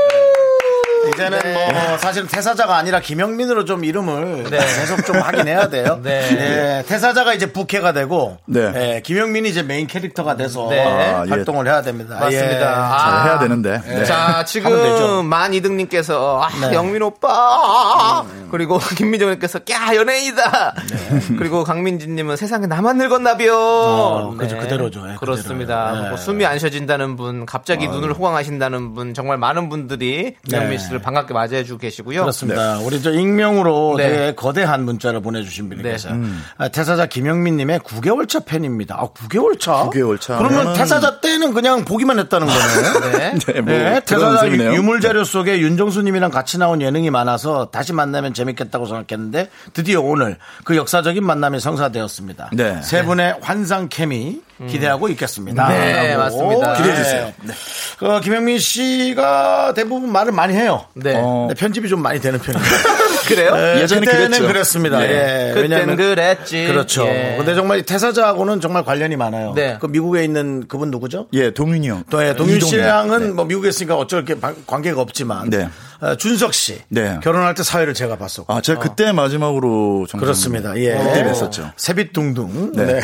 이제는 뭐 사실은 태사자가 아니라 김영민으로 좀 이름을 계속 좀 하긴 해야 돼요. 네. 네, 태사자가 이제 부캐가 되고 네. 네, 김영민이 이제 메인 캐릭터가 돼서 네. 아, 예. 활동을 해야 됩니다. 맞습니다. 예. 아. 잘 해야 되는데. 네. 자. 지금 만 이등님께서 아, 네. 영민 오빠 그리고 김민정님께서 야 연예인이다. 네. 그리고 강민진님은 세상에 나만 늙었나비요. 어, 그죠, 그대로죠. 예, 그렇습니다. 그대로요. 네. 뭐 숨이 안 쉬어진다는 분, 갑자기 눈을 호강하신다는 분, 정말 많은 분들이 김영민 네. 씨를 반갑게 맞이해주고 계시고요. 그렇습니다. 우리 저 익명으로 네. 되게 거대한 문자를 보내주신 분이 네. 계세요. 아, 태사자 김영민님의 9개월차 팬입니다. 아, 9개월차? 9개월차. 그러면 그러면은- 태사자 때는 그냥 보기만 했다는 거네요. 네. 네, 뭐 네, 태사자. 유물 자료 속에 윤정수님이랑 같이 나온 예능이 많아서 다시 만나면 재밌겠다고 생각했는데 드디어 오늘 그 역사적인 만남이 성사되었습니다. 네. 세 분의 환상 케미 기대하고 있겠습니다. 네, 라고. 맞습니다. 기대해 주세요. 네. 그 김영민 씨가 대부분 말을 많이 해요. 네. 어, 근데 편집이 좀 많이 되는 편이에요. 그래요? 네, 예전에 그때는 그랬죠. 그랬습니다. 예. 그땐 왜냐하면 그랬지. 그렇죠. 예. 근데 정말 태사자하고는 정말 관련이 많아요. 네. 그 미국에 있는 그분 누구죠? 예, 동윤이 형. 또 예, 동윤. 씨랑은 네. 뭐 미국에 있으니까 어쩔 게 바- 관계가 없지만 네. 어, 준석 씨 네. 결혼할 때 사회를 제가 봤었고 아, 제가 그때 마지막으로 정상- 그렇습니다. 예. 그때 뵀었죠. 세빛둥둥. 네. 네.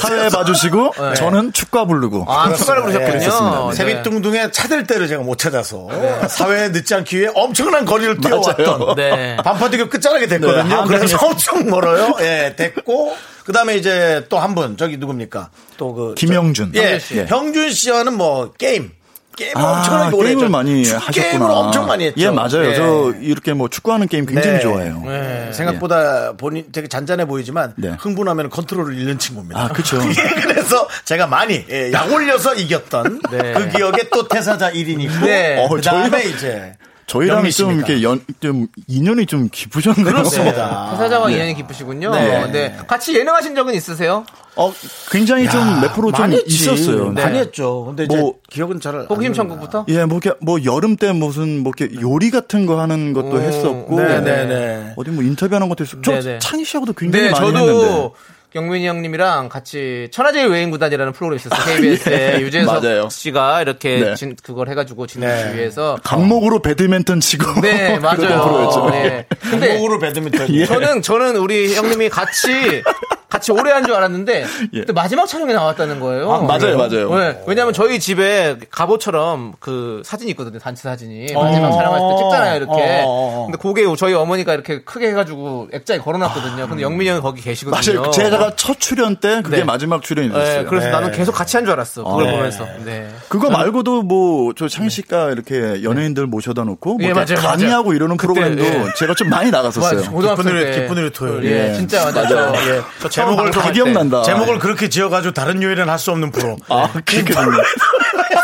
사회 봐주시고 저는 축가 부르고. 아, 추가를 부르셨군요. 그랬었습니다. 네. 차댈 때를 제가 못 찾아서 사회에 늦지 않기 위해 엄청난 거리를 뛰어왔던 네. 반파대교 끝자락에 됐거든요. 네, 그래서 엄청 멀어요. 예, 됐고 그 다음에 이제 또 한 분 저기 누굽니까? 또 그 김형준. 예, 씨. 형준 씨와는 뭐 게임 게임을 아, 엄청나게 오래 게임을 했죠. 많이 축- 하셨구나. 게임을 엄청 많이 했죠. 예, 맞아요. 예. 저 이렇게 뭐 축구하는 게임 굉장히 네. 좋아해요. 네. 생각보다 본인 되게 잔잔해 보이지만 네. 흥분하면 컨트롤을 잃는 친구입니다. 아, 그쵸. 예, 그래서 제가 많이 예, 약 올려서 이겼던 네. 그 기억에 또 태사자 1인이 있고 네. 어, 그다음에 저희가- 이제 저희랑 좀. 이렇게 연, 좀 인연이 좀 깊으셨네요. 그렇습니다. 태사자와 인연이 깊으시군요. 네. 네. 같이 예능하신 적은 있으세요? 어, 굉장히 좀몇 프로 좀 많이 했지. 있었어요. 많이 네. 했죠. 근데 이제 뭐- 기억은 잘안 호기심. 천국부터? 예, 뭐, 이렇게 뭐, 여름 때 무슨, 뭐, 이렇게 요리 같은 거 하는 것도 오, 했었고. 네네네. 어디 뭐 인터뷰하는 것도 했었고. 저. 창희 씨하고도 굉장히 네, 많이 저도 했는데. 경민이 형님이랑 같이 천하제일 외인구단이라는 프로그램이 있었어요. KBS에 유재석 맞아요. 씨가 이렇게 네. 진- 그걸 해가지고 진행 네. 주위해서 강목으로 배드민턴 치고. 네, 맞아요. 프로였죠. 네. 근데 목으로 배드민턴. 예. 저는 저는 우리 형님이 같이 같이 오래 한 줄 알았는데 예. 그때 마지막 촬영에 나왔다는 거예요. 아, 맞아요, 맞아요. 네, 왜냐하면 저희 집에 갑오처럼 그 사진이 있거든요. 단체 사진이 마지막 촬영할 때 찍잖아요. 이렇게. 어, 어, 어. 근데 그게 저희 어머니가 이렇게 크게 해가지고 액자에 걸어놨거든요. 근데 영민이 형이 거기 계시거든요. 맞아요. 제가 첫 출연 때 그게 네. 마지막 출연이었어요. 네, 그래서 네. 나는 계속 같이 한 줄 알았어. 그걸 네. 보면서. 네. 그거 말고도 뭐, 저 창희 씨가 이렇게 연예인들 모셔다 놓고, 뭐 예, 이렇게 맞아요, 강의하고 이러는 그때, 프로그램도 예. 제가 좀 많이 나갔었어요. 맞아, 고등학생 기쁜 일요일, 때. 기쁜 우리 토요일. 예, 예. 진짜 맞아요. 예. 저 처음 제목을 다. 기억난다. 제목을 그렇게 지어가지고 다른 요일은 할 수 없는 프로. 아, 그렇군요.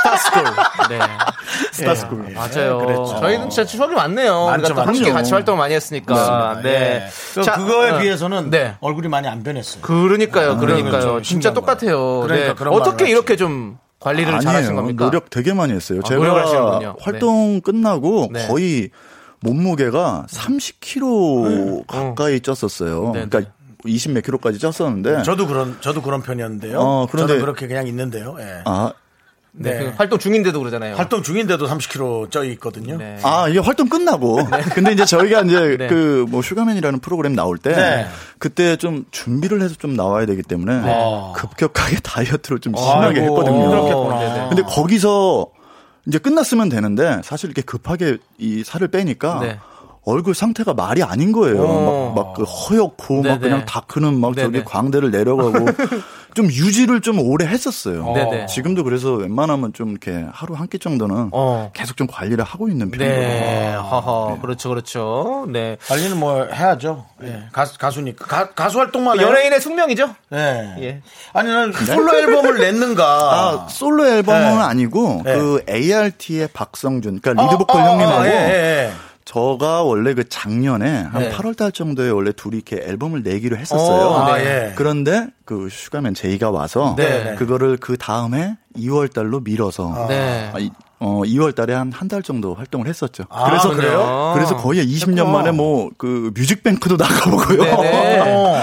스타스쿨. 네. 스타스쿨. 예, 맞아요. 그랬죠. 저희는 진짜 추억이 많네요. 많죠, 우리가 또 함께. 같이 활동을 많이 했으니까. 네. 네. 자, 그거에 어, 비해서는 네. 얼굴이 많이 안 변했어요. 그러니까요, 그러니까요. 좀 진짜 똑같아요. 그러니까 네. 어떻게 이렇게 좀 관리를 잘하신 아니에요. 겁니까? 노력 되게 많이 했어요. 아, 제가 하시는군요. 활동 끝나고 네. 거의 몸무게가 30kg 가까이 쪘었어요. 네, 그러니까 20 몇 킬로까지 쪘었는데. 저도 그런 저도 그런 편이었는데요. 어, 그런데- 저는 그렇게 그냥 있는데요. 예. 아, 네. 네. 그 활동 중인데도 그러잖아요. 활동 중인데도 30kg 쪄 있거든요. 네. 아, 이게 활동 끝나고. 근데 이제 저희가 이제 네. 그뭐 슈가맨이라는 프로그램 나올 때 네. 그때 좀 준비를 해서 좀 나와야 되기 때문에 급격하게 다이어트를 좀 심하게 아이고, 했거든요. 네네. 근데 거기서 이제 끝났으면 되는데 사실 이렇게 급하게 이 살을 빼니까 네. 얼굴 상태가 말이 아닌 거예요. 어. 막그 허옇고 네네. 막 그냥 다크는 막 네네. 저기 광대를 내려가고 좀 유지를 좀 오래 했었어요. 네네. 지금도 그래서 웬만하면 좀 이렇게 하루 한 끼 정도는 어. 계속 좀 관리를 하고 있는 네. 편이에요. 허허. 그렇죠, 그렇죠. 네. 관리는 뭐 해야죠. 예. 가수, 가수니까. 가, 가수 활동만. 연예인의 숙명이죠? 예. 예. 아니, 난 솔로 앨범을 냈는가. 아, 솔로 앨범은 네. 아니고 네. 그 ART의 박성준, 그러니까 어, 리드보컬 어, 어, 형님하고 예, 예, 저가 원래 그 작년에 한 네. 8월 달 정도에 원래 둘이 이렇게 앨범을 내기로 했었어요. 어, 아, 네. 예. 그런데 그 슈가맨 제의가 와서 네. 그거를 그 다음에 2월 달로 미뤄서 네. 아, 이- 어, 2월 달에 한 한 달 정도 활동을 했었죠. 아, 그래서 그래요? 그래서 거의 20년 그렇구나. 만에 뭐 그 뮤직뱅크도 나가보고요. 어.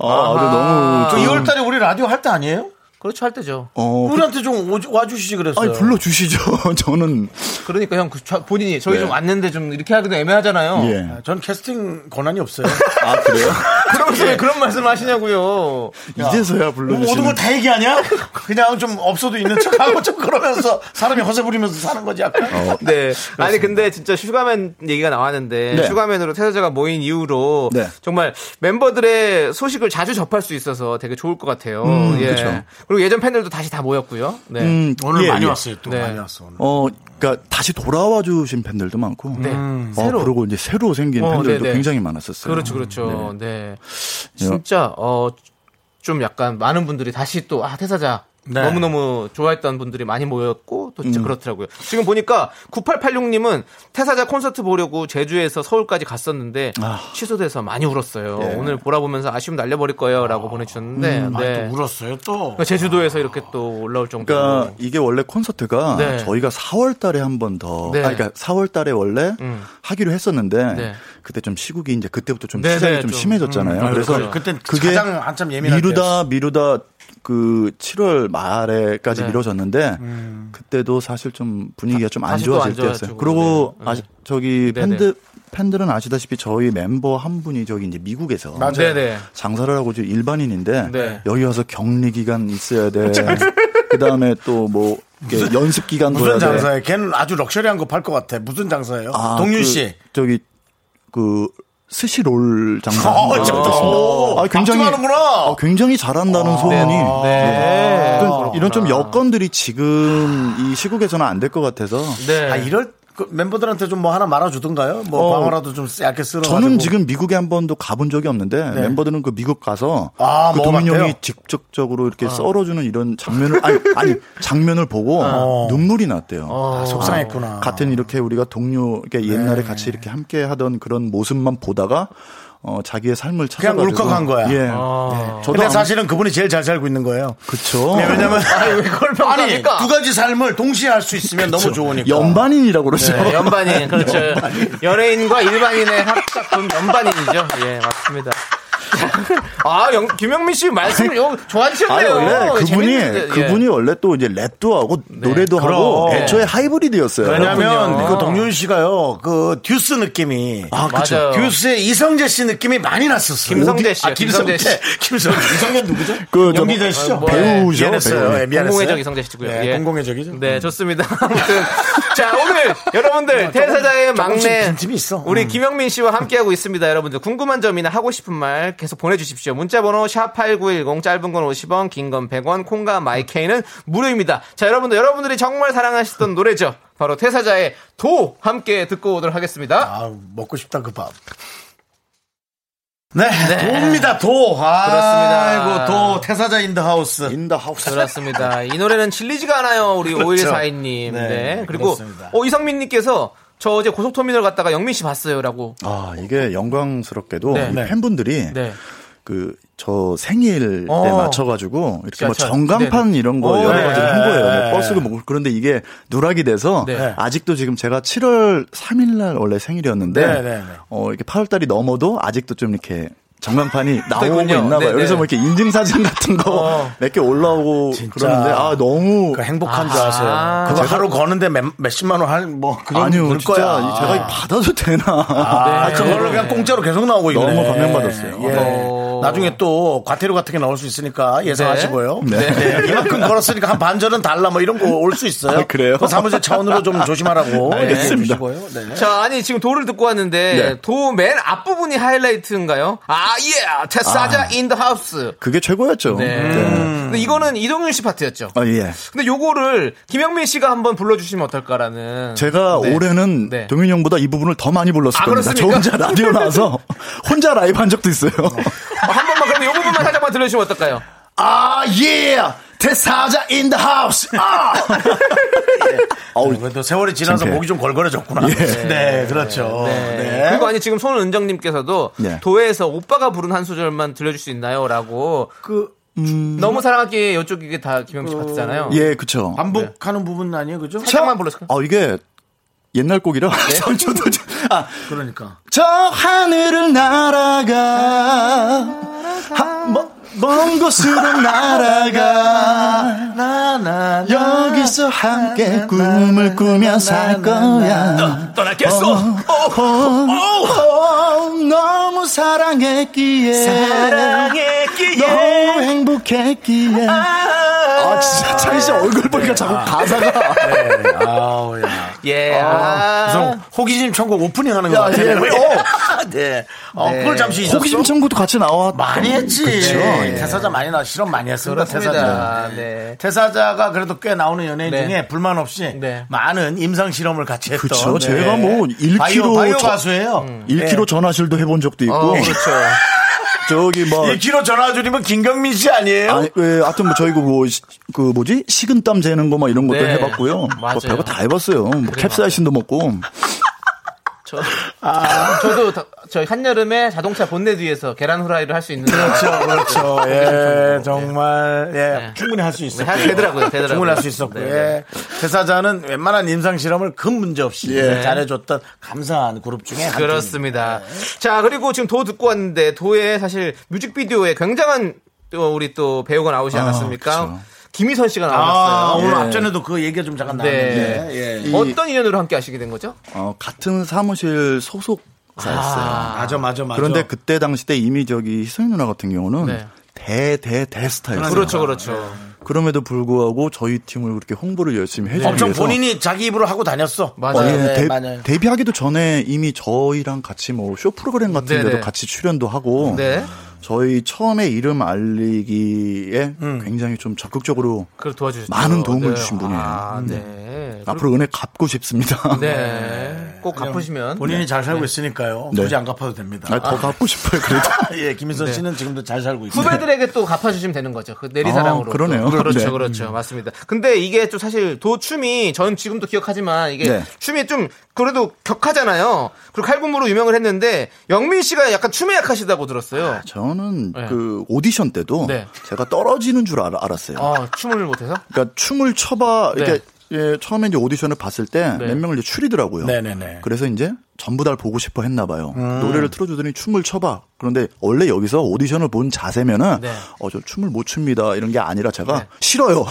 아, 너무. 저 좀- 2월 달에 우리 라디오 할 때 아니에요? 그렇죠 할 때죠. 어, 우리한테 좀 오- 와주시지 그랬어요. 아니, 불러주시죠. 저는. 그러니까 형 그, 저- 본인이 저희 네. 좀 왔는데 좀 이렇게 하기도 애매하잖아요. 예. 전 캐스팅 권한이 없어요. 아, 그래요? 그러면서 왜 그런 말씀을 하시냐고요. 이제서야 뭐 모든 불러주시는. 걸다 얘기하냐? 그냥 좀 없어도 있는 척하고 좀 그러면서 사람이 허세 부리면서 사는 거지 약간. 네. 아니 근데 진짜 슈가맨 얘기가 나왔는데 네. 슈가맨으로 태사자가 모인 이후로 네. 정말 멤버들의 소식을 자주 접할 수 있어서 되게 좋을 것 같아요. 음, 예. 그쵸. 그리고 예전 팬들도 다시 다 모였고요. 네. 음, 오늘 예, 많이 예. 왔어요. 또 네. 많이 왔어. 오늘. 어, 그러니까 다시 돌아와 주신 팬들도 많고. 네. 어, 새로. 그리고 이제 새로 생긴 어, 팬들도 네네. 굉장히 많았었어요. 그렇죠, 그렇죠. 네. 진짜 어. 좀 약간 많은 분들이 다시 또, 아, 태사자. 네. 너무너무 좋아했던 분들이 많이 모였고, 또 음. 진짜 그렇더라고요. 지금 보니까 9886님은 태사자 콘서트 보려고 제주에서 서울까지 갔었는데, 아. 취소돼서 많이 울었어요. 예. 오늘 보라 보면서 아쉬움 날려버릴 거예요. 라고 보내주셨는데, 많이 네. 또 울었어요 또. 그러니까 제주도에서 이렇게 또 올라올 정도로. 그러니까 이게 원래 콘서트가 네. 저희가 4월 달에 한 번 더, 네. 아, 그러니까 4월 달에 원래 음. 하기로 했었는데 네. 그때 좀 시국이 이제 그때부터 좀 네, 시장이 네, 좀 좀. 심해졌잖아요. 음, 그래서 그렇죠. 그땐 가장 한참 예민할 미루다 미루다 그 7월 말에까지 네. 미뤄졌는데 음. 그때도 사실 좀 분위기가 좀 안 좋아질 때였어요. 좋아지고, 그리고 네. 아, 저기 네네. 팬들 팬들은 아시다시피 저희 mem버 한 분이 저기 이제 미국에서. 네네. 장사를 하고 지금 일반인인데 네. 여기 와서 격리 기간 있어야 돼. 그 다음에 또뭐 연습 기간 무슨 돼. 장사예요? 걔는 아주 럭셔리한 거 팔 것 같아. 무슨 장사예요? 아, 동윤 그 씨. 저기 그 스시롤 장사. 어. 거 오, 아, 굉장히 박수하는구나. 아, 굉장히 잘한다는 소문이. 네. 그러니까 이런 좀 여건들이 지금 이 시국에서는 안 될 것 같아서. 네. 아, 이럴 그 멤버들한테 좀 뭐 하나 말아주던가요? 뭐 어, 광어라도 좀 얇게 쓸어. 저는 지금 미국에 한 번도 가본 적이 없는데 네. 멤버들은 그 미국 가서 아, 그 먹어봤대요? 도민 형이 직접적으로 이렇게 썰어주는 이런 장면을 아니 아니 장면을 보고 눈물이 났대요. 아, 속상했구나. 같은 이렇게 우리가 동료 네. 옛날에 같이 이렇게 함께 하던 그런 모습만 보다가 어 자기의 삶을 그냥 찾아가지고 울컥한 거야. 예. 아. 저도 근데 사실은 그분이 제일 잘 살고 있는 거예요. 그쵸. 네, 왜냐면 아니, 왜 그걸 아니? 두 가지 삶을 동시에 할 수 있으면 너무 좋으니까. 연반인이라고 그러죠. 네, 연반인 그렇죠. 연예인과 일반인의 합작품 연반인이죠. 예, 맞습니다. 아, 영, 김영민 씨 말씀 요 아니 좋아하시네요. 원래 그분이 재밌는데, 예. 그분이 원래 또 이제 랩도 하고 노래도 그럼. 하고 네. 애초에 하이브리드였어요. 왜냐면 그렇군요. 그 동윤 씨가요, 그 듀스 느낌이. 아, 그쵸. 맞아요. 듀스의 이성재 씨 느낌이 많이 났었어요. 김성재 씨요, 아, 김성재. 김성재 김성재. 이성재 누구죠? 그 좀- 연기자시죠? 어, 뭐, 배우죠. 미안했어요. 배우. 예. 공공의 적 이성재 씨고요. 네, 예. 공공의 적이죠. 네, 좋습니다. 아무튼 자 오늘 여러분들 대사자의 조금씩 막내. 우리 음. 김영민 씨와 함께하고 있습니다. 여러분들 궁금한 점이나 하고 싶은 말 계속 보내주십시오. 문자번호 샵 #8910 짧은 건 50원, 긴 건 100원, 콩과 마이케이는 무료입니다. 자 여러분들 여러분들이 정말 사랑하시던 노래죠. 바로 태사자의 도 함께 듣고 오도록 하겠습니다. 아, 먹고 싶다 그 밥. 네, 도입니다, 도. 아, 그렇습니다. 아이고, 도, 태사자 in the house. in the house. 그렇습니다. 이 노래는 질리지가 않아요. 우리 그렇죠. 5142님. 네, 네. 그리고 그렇습니다. 어, 이성민님께서 저 어제 고속터미널 갔다가 영민 씨 봤어요라고. 아 이게 영광스럽게도 네. 이 네. 팬분들이 네. 그저 생일 때 어. 맞춰가지고 이렇게 뭐. 전광판 이런 거 오, 여러 네. 가지를 한 거예요. 네. 뭐 버스도 뭐 그런데 이게 누락이 돼서 네. 아직도 지금 제가 7월 3일날 원래 생일이었는데 네, 네, 네. 어 이렇게 8월달이 넘어도 아직도 좀 이렇게 전광판이 나오고. 있나 봐요. 네, 그래서 네. 뭐 이렇게 인증 사진 같은 거 어. 몇개 올라오고 진짜. 그러는데 아 너무 그 행복한 줄 아. 아세요. 그거 제가- 하루 거는데 몇, 몇십만 원 할, 뭐, 그런 아니요 들 진짜 거야. 제가 이거 받아도 되나? 아, 네. 그걸로 그냥 공짜로 계속 나오고 있네. 너무 감명받았어요. 예. 어. 나중에 또 과태료 같은 게 나올 수 있으니까 예상하시고요. 네. 네. 이만큼 걸었으니까 한 반절은 달라 뭐 이런 거 올 수 있어요. 아, 그래요? 그거 사무실 차원으로 좀 조심하라고 알겠습니다. 주시고요. 네. 자, 아니, 지금 도를 듣고 왔는데, 네. 도 맨 앞부분이 하이라이트인가요? 아, 예! 태사자 in the house. 그게 최고였죠. 네. 네. 근데 이거는 이동윤 씨 파트였죠. 아 예. 근데 요거를 김영민 씨가 한번 불러 주시면 어떨까라는. 제가 네. 올해는 네. 동윤 형보다 이 부분을 더 많이 불렀을 아, 겁니다. 저 그렇습니까? 혼자 라디오 나와서 혼자 라이브 한 적도 있어요. 어, 요 부분만 살짝만 들려주시면 어떨까요? 아, 예! 태사자 in the house! 아! 아우, 네, 그래도 세월이 지나서 창피해. 목이 좀 걸걸해졌구나. 네, 그렇죠. 네. 네. 그리고 아니, 지금 손은정님께서도 네. 도에서 오빠가 부른 한 소절만 들려줄 수 있나요? 라고. 그, 너무 사랑하기에 이쪽 이게 다 김영민 씨 파트잖아요. 예, 그쵸. 반복하는 부분 아니에요, 그죠? 살짝만 불러줄까요? 아, 이게 옛날 곡이라. 네. 저도, 저- 아, 그러니까. 저 하늘을 날아가. 하, 뭐, 곳으로 날아가 나나 여기서 함께 꿈을 꾸며 살 거야 떠나겠어. 어, 어, 너무 사랑했기에 사랑했기에. 너무 행복했기에 아 진짜 차희 씨 얼굴 보니까 자꾸 가사가 아우 야. 예. 아. 무슨 호기심 천국 오프닝 하는 거 야, 같아요. 예, 어. 네. 어, 그걸 잠시 잊었어. 호기심 청구도 같이 나와 많이 했지. 그쵸. 태사자 많이 나 실험 많이 했습니다. 태사자. 그렇습니다. 네. 태사자가 그래도 꽤 나오는 연예인 네. 중에 불만 없이 네. 많은 임상 실험을 같이 했던. 그쵸. 네. 제가 뭐 1kg 바이오, 바이오 저- 가수예요. 1kg 전화실도 해본 적도 있고 어, 그렇죠. 저기 뭐 1kg 전화줄이면 김경민 씨 아니에요? 아니, 예, 하여튼 뭐 저희 그, 뭐, 시- 그 뭐지? 식은땀 재는 거 막 이런 것도 네. 해봤고요. 뭐 맞아요. 별거 다 해봤어요. 뭐 캡사이신도 먹고. 저, 저도 다- 저희 한여름에 자동차 본넷 위에서 계란 후라이를 할 수 있는 그렇죠, 그렇죠. 예, 네. 정말, 예, 네. 충분히 할 수 있었고. 네, 되더라고요, 되더라고요. 충분히 할 수 있었고, 네, 예. 태사자는 웬만한 임상 실험을 큰 문제 없이 예. 잘해줬던 감사한 그룹 중에 한 그렇습니다. 자, 그리고 지금 도 듣고 왔는데 도에 사실 뮤직비디오에 굉장한 또 우리 또 배우가 나오지 않았습니까? 그쵸. 김희선 씨가 아, 나왔어요. 오늘 예. 앞전에도 그 얘기가 좀 잠깐 네. 나왔는데. 예. 어떤 인연으로 함께 하시게 된 거죠? 어, 같은 사무실 소속 사였어요. 맞아, 맞아, 맞아. 그런데 그때 당시 때 이미 저기 희선이 누나 같은 경우는 네. 대, 대, 대스타였어요. 그렇죠, 그렇죠. 그럼에도 불구하고 저희 팀을 그렇게 홍보를 열심히 해주기 엄청 위해서 본인이 자기 입으로 하고 다녔어. 맞아요. 어, 예, 네, 데, 맞아요. 데뷔하기도 전에 이미 저희랑 같이 뭐 쇼 프로그램 같은 네네. 데도 같이 출연도 하고 네. 저희 처음에 이름 알리기에 굉장히 좀 적극적으로. 많은 도움을 네. 주신 분이에요. 아, 네. 앞으로 은혜 갚고 싶습니다. 네. 꼭 갚으시면. 본인이 잘 살고 있으니까요. 네. 굳이 안 갚아도 됩니다. 아, 더 갚고 싶어요. 그래도 예, 김인선 씨는 지금도 잘 살고 있어요. 후배들에게 또 갚아주시면 되는 거죠. 그 내리사랑으로. 아, 그러네요. 또. 그렇죠, 네. 그렇죠. 맞습니다. 근데 이게 또 사실 도춤이 전 지금도 기억하지만 이게 네. 춤이 좀 그래도 격하잖아요. 그리고 칼군무로 유명을 했는데 영민 씨가 약간 춤에 약하시다고 들었어요. 저는 네. 그 오디션 때도 네. 제가 떨어지는 줄 알, 알았어요. 아, 춤을 못해서? 그러니까 춤을 춰봐 네. 이렇게 예, 처음에 이제 오디션을 봤을 때몇 네. 명을 이제 추리더라고요. 네네네. 그래서 이제 전부 다를 보고 싶어 했나 봐요. 음. 노래를 틀어주더니 춤을 춰봐. 그런데 원래 여기서 오디션을 본 자세면은 네. 어저 춤을 못 춥니다 이런 게 아니라 제가 싫어요.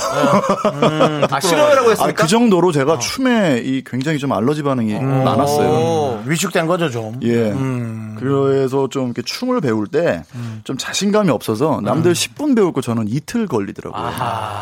아, 싫어요라고 아, 했습니까? 그 정도로 제가 춤에 이 굉장히 좀 알러지 반응이 많았어요. 오. 위축된 거죠, 좀. 예. 그래서 좀 이렇게 춤을 배울 때 좀 자신감이 없어서 남들 10분 배울 거 저는 이틀 걸리더라고요.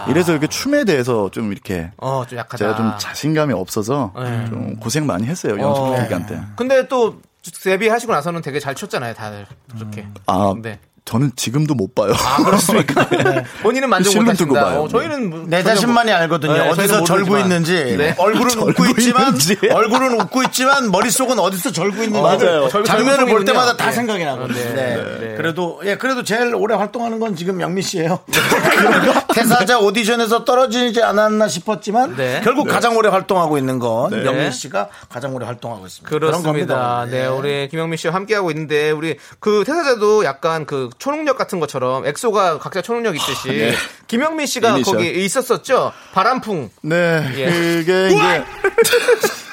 이래서 이렇게 춤에 대해서 좀 이렇게 어, 좀 약하다. 제가 좀 자신감이 없어서 네. 좀 고생 많이 했어요. 연습 어. 기간 때. 근데 또 데뷔하시고 나서는 되게 잘 췄잖아요, 다들. 그렇게. 아, 네. 저는 지금도 못 봐요. 아, 그렇습니까? 본인은 만족 못하신다. 어, 저희는 뭐 내 자신만이 알거든요. 네, 어디서 모르지만. 있는지. 네. 얼굴은 웃고 절구 있지만. 얼굴은 웃고 있지만, 머릿속은 어디서 절구 있는지. 맞아요. 절- 장면을 볼. 때마다 다 네. 생각이 나거든요. 네. 네. 네. 그래도, 예, 그래도 제일 오래 활동하는 건 지금 영미 씨예요 태사자 오디션에서 떨어지지 않았나 싶었지만, 네. 결국 가장 오래 활동하고 있는 건 네. 영미 씨가 가장 오래 활동하고 있습니다. 그런 그렇습니다. 겁니다. 네, 우리 김영민 씨와 함께하고 있는데, 우리 그 태사자도 약간 그 초능력 같은 것처럼 엑소가 각자 초능력 있듯이, 김영민 씨가 이니셜. 거기 있었었죠? 바람풍. 네. 예. 그게 이제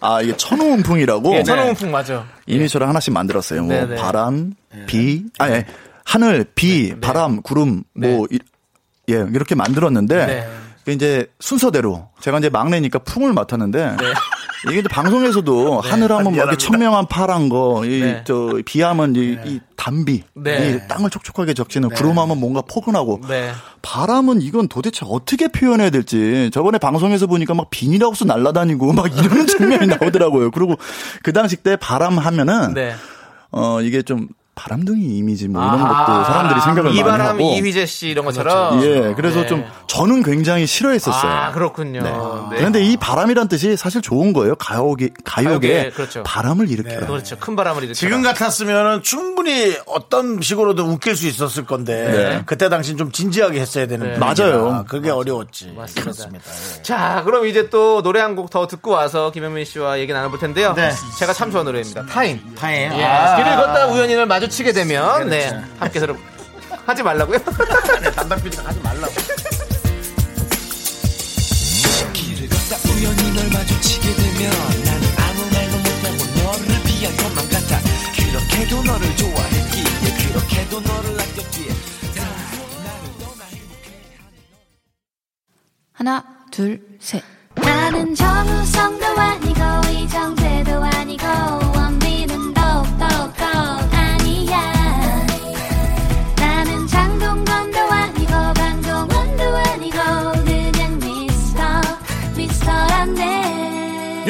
아, 이게 천호음풍이라고 예, 천호음풍 맞아. 이니셜을 하나씩 만들었어요. 뭐 네네. 바람, 비, 아니 하늘, 비, 바람, 구름 뭐 이, 예, 이렇게 만들었는데 네. 이제 순서대로 제가 이제 막내니까 풍을 맡았는데 네. 이게 이제 방송에서도 하늘하면 뭐 이렇게. 청명한 파란 거, 이 네. 저 비하면 이, 이 단비, 네. 이 땅을 촉촉하게 적시는 구름하면 뭔가 포근하고 네. 바람은 이건 도대체 어떻게 표현해야 될지 저번에 방송에서 보니까 막 비닐하우스 날아다니고 막 이런 장면이 나오더라고요. 그리고 그 당시 때 바람 하면은 네. 어 이게 좀 바람둥이 이미지 뭐 이런 것도 사람들이 생각을 많이 아, 이바람, 하고 이휘재 씨 이런 것처럼. 예, 그래서 네. 좀 저는 굉장히 싫어했었어요. 아, 그렇군요. 네. 그런데 이 바람이란 뜻이 사실 좋은 거예요. 가요계 가요계 그렇죠. 바람을 일으켜요. 그렇죠. 큰 바람을 일으켜. 지금 같았으면 충분히 어떤 식으로든 웃길 수 있었을 건데 네. 그때 당시 좀 진지하게 했어야 되는 네. 맞아요. 그게 어려웠지. 맞습니다. 그렇습니다. 예. 자, 그럼 이제 또 노래 한 곡 더 듣고 와서 김영민 씨와 얘기 나눠볼 텐데요. 네. 제가 참 좋아하는 노래입니다. Time. Time. 예. 아. 길을 걷다 우연히 널 마주치게 되면 네 그렇죠. 함께 들어 하지 말라고요? 네, 담당 PD가 하지 말라고. 길을 걷다 우연히 널 마주치게 되면 나는 아무 말도 못하고 너를 피한 것만 같아. 그렇게도 너를 좋아했기에 그렇게도 너를 아꼈기에. 하나, 둘, 셋. 나는 정우성도 아니고 이정재도 아니고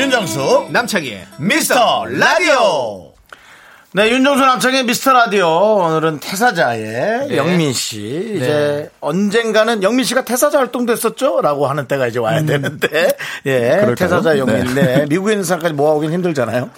윤정수 남창희의 미스터 라디오. 네, 윤정수 남창의 미스터 라디오. 오늘은 태사자의 네. 영민 씨. 이제 언젠가는 영민 씨가 태사자 활동도 했었죠? 라고 하는 때가 이제 와야 되는데. 예. 그럴까요? 태사자 영민. 네. 미국에 있는 사람까지 모아오긴 힘들잖아요.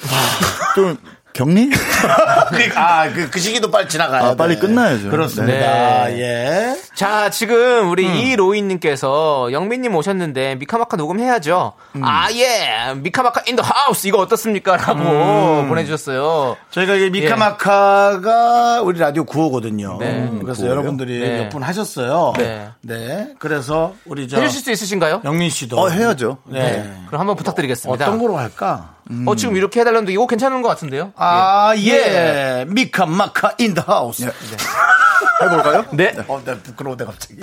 좀 격리? 그, 아, 그, 그 시기도 빨리 지나가야 아, 빨리 돼. 끝나야죠. 그렇습니다. 네. 예. 자, 지금 우리 이로이님께서 영민님 오셨는데 미카마카 녹음해야죠. 아, 예. 미카마카 in the house 이거 어떻습니까? 라고 보내주셨어요. 저희가 이게 미카마카가 우리 라디오 구호거든요. 네. 그래서 구호요? 여러분들이 네. 몇분 하셨어요. 네. 네. 그래서 우리 저 해주실 수 있으신가요? 영민 씨도 어, 해야죠. 네. 그럼 한번 부탁드리겠습니다. 어떤 거로 할까? 어, 지금 이렇게 해달라는데 이거 괜찮은 것 같은데요? 아, 예. 미카 마카 in the house. 해볼까요? 네. 어, 나 부끄러운데 갑자기.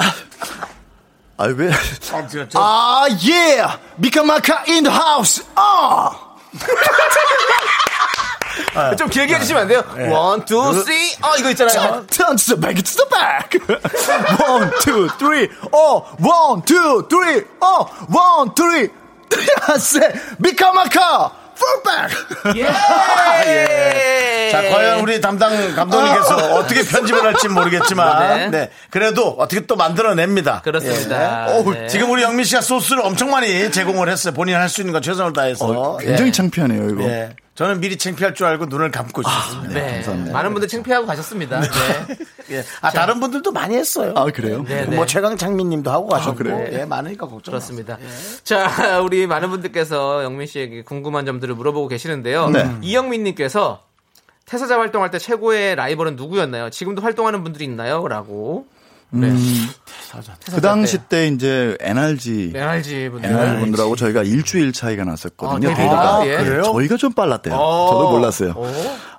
아, 왜? 아, 저, 저, 아, 예! 미카 마카 인 더 하우스! 아! 좀 길게 해주시면 안 돼요? 원, 투, 쓰리. 어, 이거 있잖아요. Turn to the back, to the back! one, two, three, oh, one, two, three, oh, one, three, I say, 미카마카! Full back! 예. 자, 과연 우리 담당 감독님께서 어 떻게 편집을 할지 모르겠지만, 네. 네. 그래도 어떻게 또 만들어냅니다. 그렇습니다. 예. 어우, 네. 지금 우리 영민 씨가 소스를 엄청 많이 제공을 했어요. 본인 할 수 있는 거 최선을 다해서. 어, 굉장히 창피하네요, 이거. 예. 예. 저는 미리 창피할 줄 알고 눈을 감고 있었습니다. 네. 많은 분들 창피하고 가셨습니다. 네. 예. 아, 다른 분들도 많이 했어요. 아, 그래요? 네, 네. 뭐 최강 창민 님도 하고 가셨고. 그래요? 예, 많으니까 걱정 그렇습니다. 자, 우리 많은 분들께서 영민 씨에게 궁금한 점들을 물어보고 계시는데요. 네. 이영민 님께서 태사자 활동할 때 최고의 라이벌은 누구였나요? 지금도 활동하는 분들이 있나요? 라고. 네. 그 당시 때 이제 NRG NRG 분들. NRG 분들하고 저희가 일주일 차이가 났었거든요. 아, 데뷔가. 데뷔가? 예. 그래요? 저희가 좀 빨랐대요. 어. 저도 몰랐어요. 오.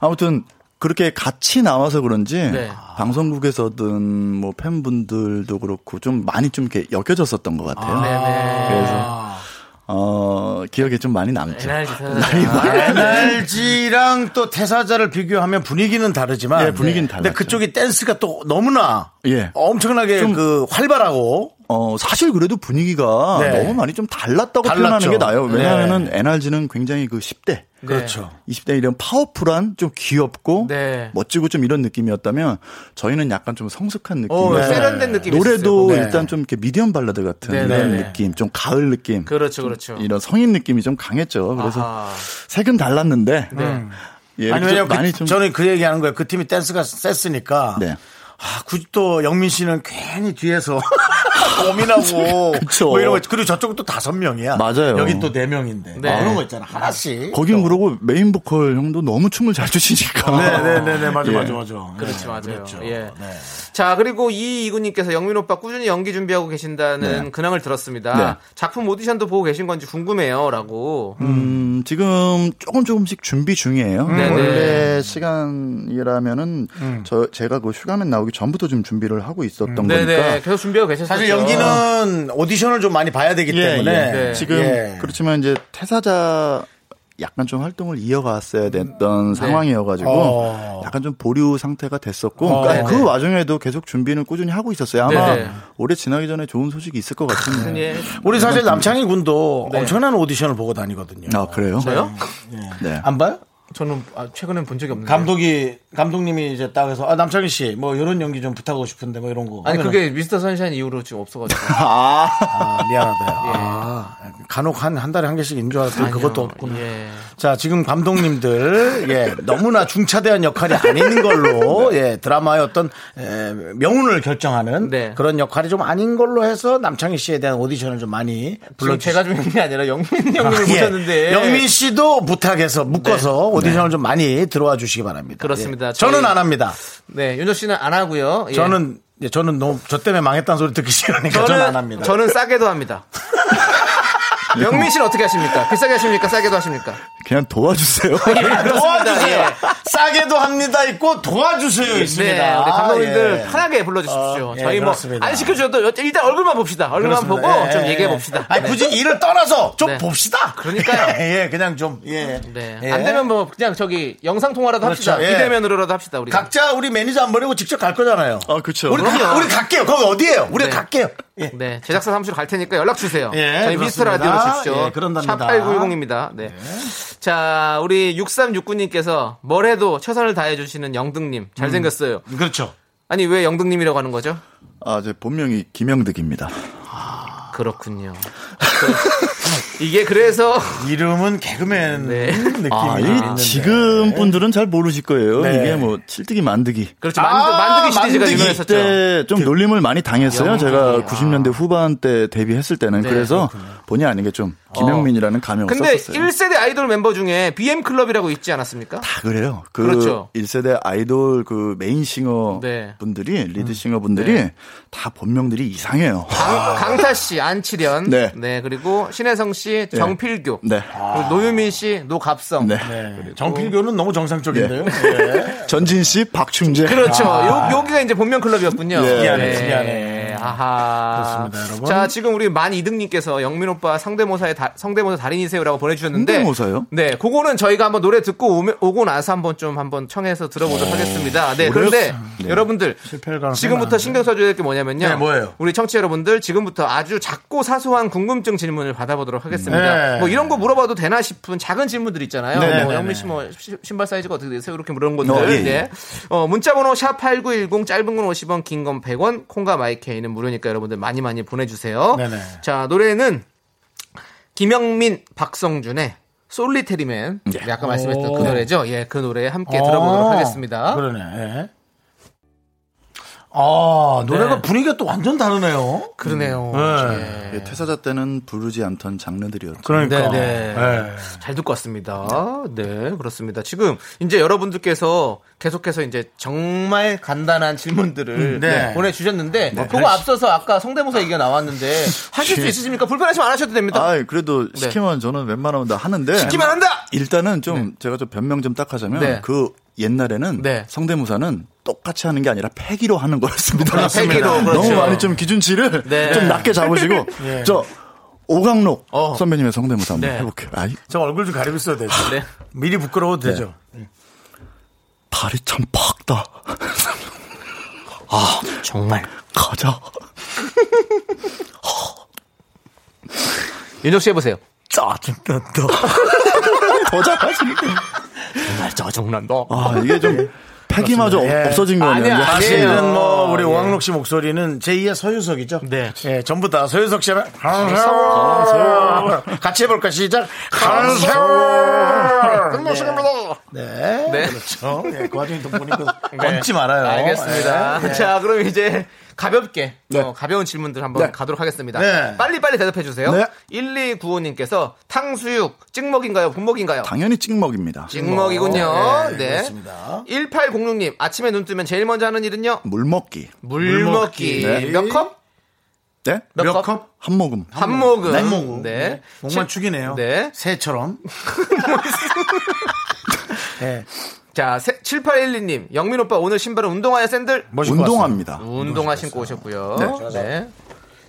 아무튼 그렇게 같이 나와서 그런지 네. 방송국에서든 뭐 팬분들도 그렇고 좀 많이 좀 이렇게 엮여졌었던 것 같아요. 네네. 그래서 어 기억에 좀 많이 남죠. NRG 태사자. NRG랑 또 태사자를 비교하면 분위기는 다르지만. 예, 분위기는 근데 달랐죠. 그쪽이 댄스가 또 너무나. 예. 엄청나게 좀- 그 활발하고. 어 사실 그래도 분위기가 네. 너무 많이 좀 달랐다고 달랐죠. 표현하는 게 나아요. 네. 왜냐하면은 NRG는 굉장히 그 10대 그렇죠. 20대 이런 파워풀한 좀 귀엽고 네. 멋지고 좀 이런 느낌이었다면 저희는 약간 좀 성숙한 느낌. 어, 네. 세련된 느낌이 노래도. 네. 일단 좀 이렇게 medium 발라드 같은 네, 이런 네, 네. 느낌, 좀 가을 느낌. 그렇죠, 그렇죠. 이런 성인 느낌이 좀 강했죠. 그래서 아하. 색은 달랐는데 네. 예, 아니, 좀 왜냐면 많이 그, 좀 저는 그 얘기 하는 거예요. 그 팀이 댄스가 셌으니까. 네. 아, 굳이 또 영민 씨는 괜히 뒤에서 고민하고. 그쵸. 뭐 이런 거. 그리고 저쪽은 또 다섯 명이야. 맞아요. 여기 또 네 명인데. 네. 그런 거 있잖아. 하나씩. 거긴 그러고 메인 보컬 형도 너무 춤을 잘 추시니까. 네네네네. 맞아, 예. 맞아, 맞아. 그렇지, 네, 맞아요. 그랬죠. 예. 네. 자, 그리고 이 이구님께서 영민 오빠 꾸준히 연기 준비하고 계신다는 근황을 들었습니다. 네. 작품 오디션도 보고 계신 건지 궁금해요. 라고. 음, 지금 조금 조금씩 준비 중이에요. 네네. 원래 시간이라면은 저 제가 그 슈가맨 나오기 전부터 좀 준비를 하고 있었던 네네. 거니까. 계속 준비하고 계셨어요. 사실 연기는 오디션을 좀 많이 봐야 되기 예, 때문에. 예. 네. 지금 예. 그렇지만 이제 태사자 약간 좀 활동을 이어갔어야 됐던 상황이어가지고 어. 약간 좀 보류 상태가 됐었고 어. 그러니까 그 네네. 와중에도 계속 준비는 꾸준히 하고 있었어요. 아마 네네. 올해 지나기 전에 좋은 소식이 있을 것 같은데. 예. 우리 사실 남창희 군도 네. 엄청난 오디션을 보고 다니거든요. 아 그래요? 저요? 네. 안 봐요? 저는 아, 최근엔 본 적이 없는데. 감독이 감독님이 이제 딱 해서 아 남창희 씨 뭐 이런 연기 좀 부탁하고 싶은데 뭐 이런 거 아니 하면은 그게 미스터 선샤인 이후로 지금 없어가지고. 아, 아, 미안하다. 아, 간혹 한, 한 달에 한 개씩 인줄 알았더니 그것도 없구나. 예. 자, 지금 감독님들, 예, 너무나 중차대한 역할이 아닌 걸로, 예, 드라마의 어떤, 에, 명운을 결정하는 네. 그런 역할이 좀 아닌 걸로 해서 남창희 씨에 대한 오디션을 좀 많이 불러주시고. 제가 중요한 게 아니라 영민 형님을 예. 모셨는데. 영민 씨도 부탁해서 묶어서 오디션을 좀 많이 들어와 주시기 바랍니다. 그렇습니다. 예. 저는 저희- 안 합니다. 네, 윤조 씨는 안 하고요. 예. 저는, 예, 저는 너무, 저 때문에 망했다는 소리 듣기 싫으니까 저는, 안 합니다. 저는 싸게도 합니다. 영민 씨는 어떻게 하십니까? 비싸게 하십니까? 싸게도 하십니까? 그냥 도와주세요. 그렇습니다. 도와주세요. 예. 싸게도 합니다 있고 도와주세요 있습니다. 네, 우리 감독님들 예. 편하게 불러주십시오. 어, 예, 저희 뭐. 안 시켜줘도 일단 얼굴만 봅시다. 얼굴만 보고 그렇습니다. 좀 예, 얘기해 예. 봅시다. 아니, 굳이 일을 떠나서 좀 네. 봅시다. 그러니까요. 예, 그냥 좀, 예. 네. 예. 안 되면 뭐 그냥 저기 영상 통화라도 합시다. 그렇죠. 예. 비대면으로라도 합시다. 우리. 각자 우리 매니저 안 버리고 직접 갈 거잖아요. 아, 그쵸. 우리. 우리 갈게요. 거기 어디예요? 우리 네. 갈게요. 예. 네, 제작사 사무실 갈 테니까 연락 주세요. 예, 저희 미스터 그렇습니다. 라디오 주십시오. 예, 그런답니다. 샵8910입니다. 네. 자, 우리 6369님께서 뭘 해도 최선을 다해 주시는 영등님 잘생겼어요. 그렇죠. 아니 왜 영등님이라고 하는 거죠? 아, 제 본명이 김영득입니다. 그렇군요. 그- 이게 그래서 이름은 개그맨 네. 느낌이 아, 좀이 있는데. 지금 분들은 잘 모르실 거예요. 네. 이게 뭐 칠뜨기 만드기. 그렇죠. 아, 만드, 만드기 시리즈가 만드기 유명했었죠. 그때 좀 놀림을 많이 당했어요. 제가 90년대 후반 때 데뷔했을 때는 네, 그래서 본의 아니게 좀 김영민이라는 가명을 근데 썼었어요. 1세대 아이돌 멤버 중에 BM 클럽이라고 있지 않았습까? 다 그래요. 그 그렇죠. 1세대 아이돌 그 main singer 네. 분들이 lead singer 분들이 다 본명들이 이상해요. 강, 강타 씨, 안칠현, 네. 네. 그리고 신혜성 씨, 정필교, 네. 그리고 노유민 씨, 노갑성, 네. 네. 정필교는 너무 정상적인데요. 예. 전진 씨, 박충재. 그렇죠. 요, 여기가 이제 본명 클럽이었군요. 예. 미안해, 미안해. 아하. 그렇습니다, 여러분. 자, 지금 우리 만 이등님께서 영민 오빠 성대모사의 다- 성대모사 달인이세요라고 보내주셨는데. 성대모사요? 네, 그거는 저희가 한번 노래 듣고 오면- 오고 나서 한번 좀 한번 청해서 들어보도록 하겠습니다. 네, 그런데 네. 여러분들 지금부터. 신경 써줘야 될 게 뭐냐면요. 네, 뭐예요? 우리 청취자 여러분들 지금부터 아주 작고 사소한 궁금증 질문을 받아보도록 하겠습니다. 네. 뭐 이런 거 물어봐도 되나 싶은 작은 질문들 있잖아요. 네, 뭐 네, 영민 네. 씨뭐 신발 사이즈가 어떻게 되세요? 이렇게 물어본 것들. 어, 예, 예. 네. 어, 문자번호 샵 #8910 짧은 건 50원, 긴 건 100원, 콩과 마이케이 는 무료니까 여러분들 많이 많이 보내주세요. 네네. 자 노래는 김영민, 박성준의 솔리테리맨. 네, 아까 말씀했던 그 오. 노래죠. 예, 그 노래 함께 들어보도록 어, 하겠습니다. 그러네. 예. 아, 노래가 네. 분위기가 또 완전 다르네요. 그러네요. 네. 예, 퇴사자 때는 부르지 않던 장르들이었죠. 그러니까. 네, 네. 예. 잘 듣고 왔습니다. 네, 그렇습니다. 지금 이제 여러분들께서 계속해서 이제 정말 간단한 질문들을 네. 보내주셨는데 그거 앞서서 아까 성대모사 얘기가 나왔는데 하실 수 있으십니까? 불편하시면 안 하셔도 됩니다. 아, 그래도 시키면 저는 웬만하면 다 하는데. 네. 시키면 한다! 일단은 좀 제가 좀 변명 좀 딱 하자면 네. 그 옛날에는 네. 성대모사는 똑같이 하는 게 아니라 패기로 하는 거였습니다. 패기로, 그렇죠. 너무 많이 좀 기준치를 네. 좀 낮게 잡으시고 저 오강록 어. 선배님의 성대모사 한번 네. 해볼게요. 아이, 저 얼굴 좀 가리고 있어도 되죠. 네. 미리 부끄러워도 되죠. 다리 참 팍다. 정말. 가자. 윤정 씨 해보세요. 짜증난다. 더 잘하시니까. 정말 짜증난다. 아, 이게 좀 패기마저 예. 없어진 이제. 아니에요. 사실은 뭐 우리 예. 오광록 씨 목소리는 제2의 서유석이죠. 네. 예, 전부 다 서유석 씨랑 한세월 같이 해볼까 시작. 한세월 끝모습입니다. 네, 네. 그렇죠. 예, 그 와중에 덕분이고 얹지 말아요. 알겠습니다. 예. 자, 그럼 이제 가볍게 네. 어, 가벼운 질문들 한번 네. 가도록 하겠습니다. 네. 빨리 빨리 대답해 주세요. 네. 1295님께서 탕수육 찍먹인가요? 분먹인가요? 당연히 찍먹입니다. 찍먹이군요. 네, 네. 그렇습니다. 1806님 아침에 눈 뜨면 제일 먼저 하는 일은요? 물 먹기. 물 먹기. 네. 몇 컵? 네? 몇, 몇 컵? 컵? 한 모금. 한 모금. 한 모금. 네. 목만 칠- 축이네요. 네. 새처럼. 네. 자, 7812님. 영민 오빠 오늘 신발은 운동화야 샌들? 운동합니다. 운동화 신고 오셨고요. 네.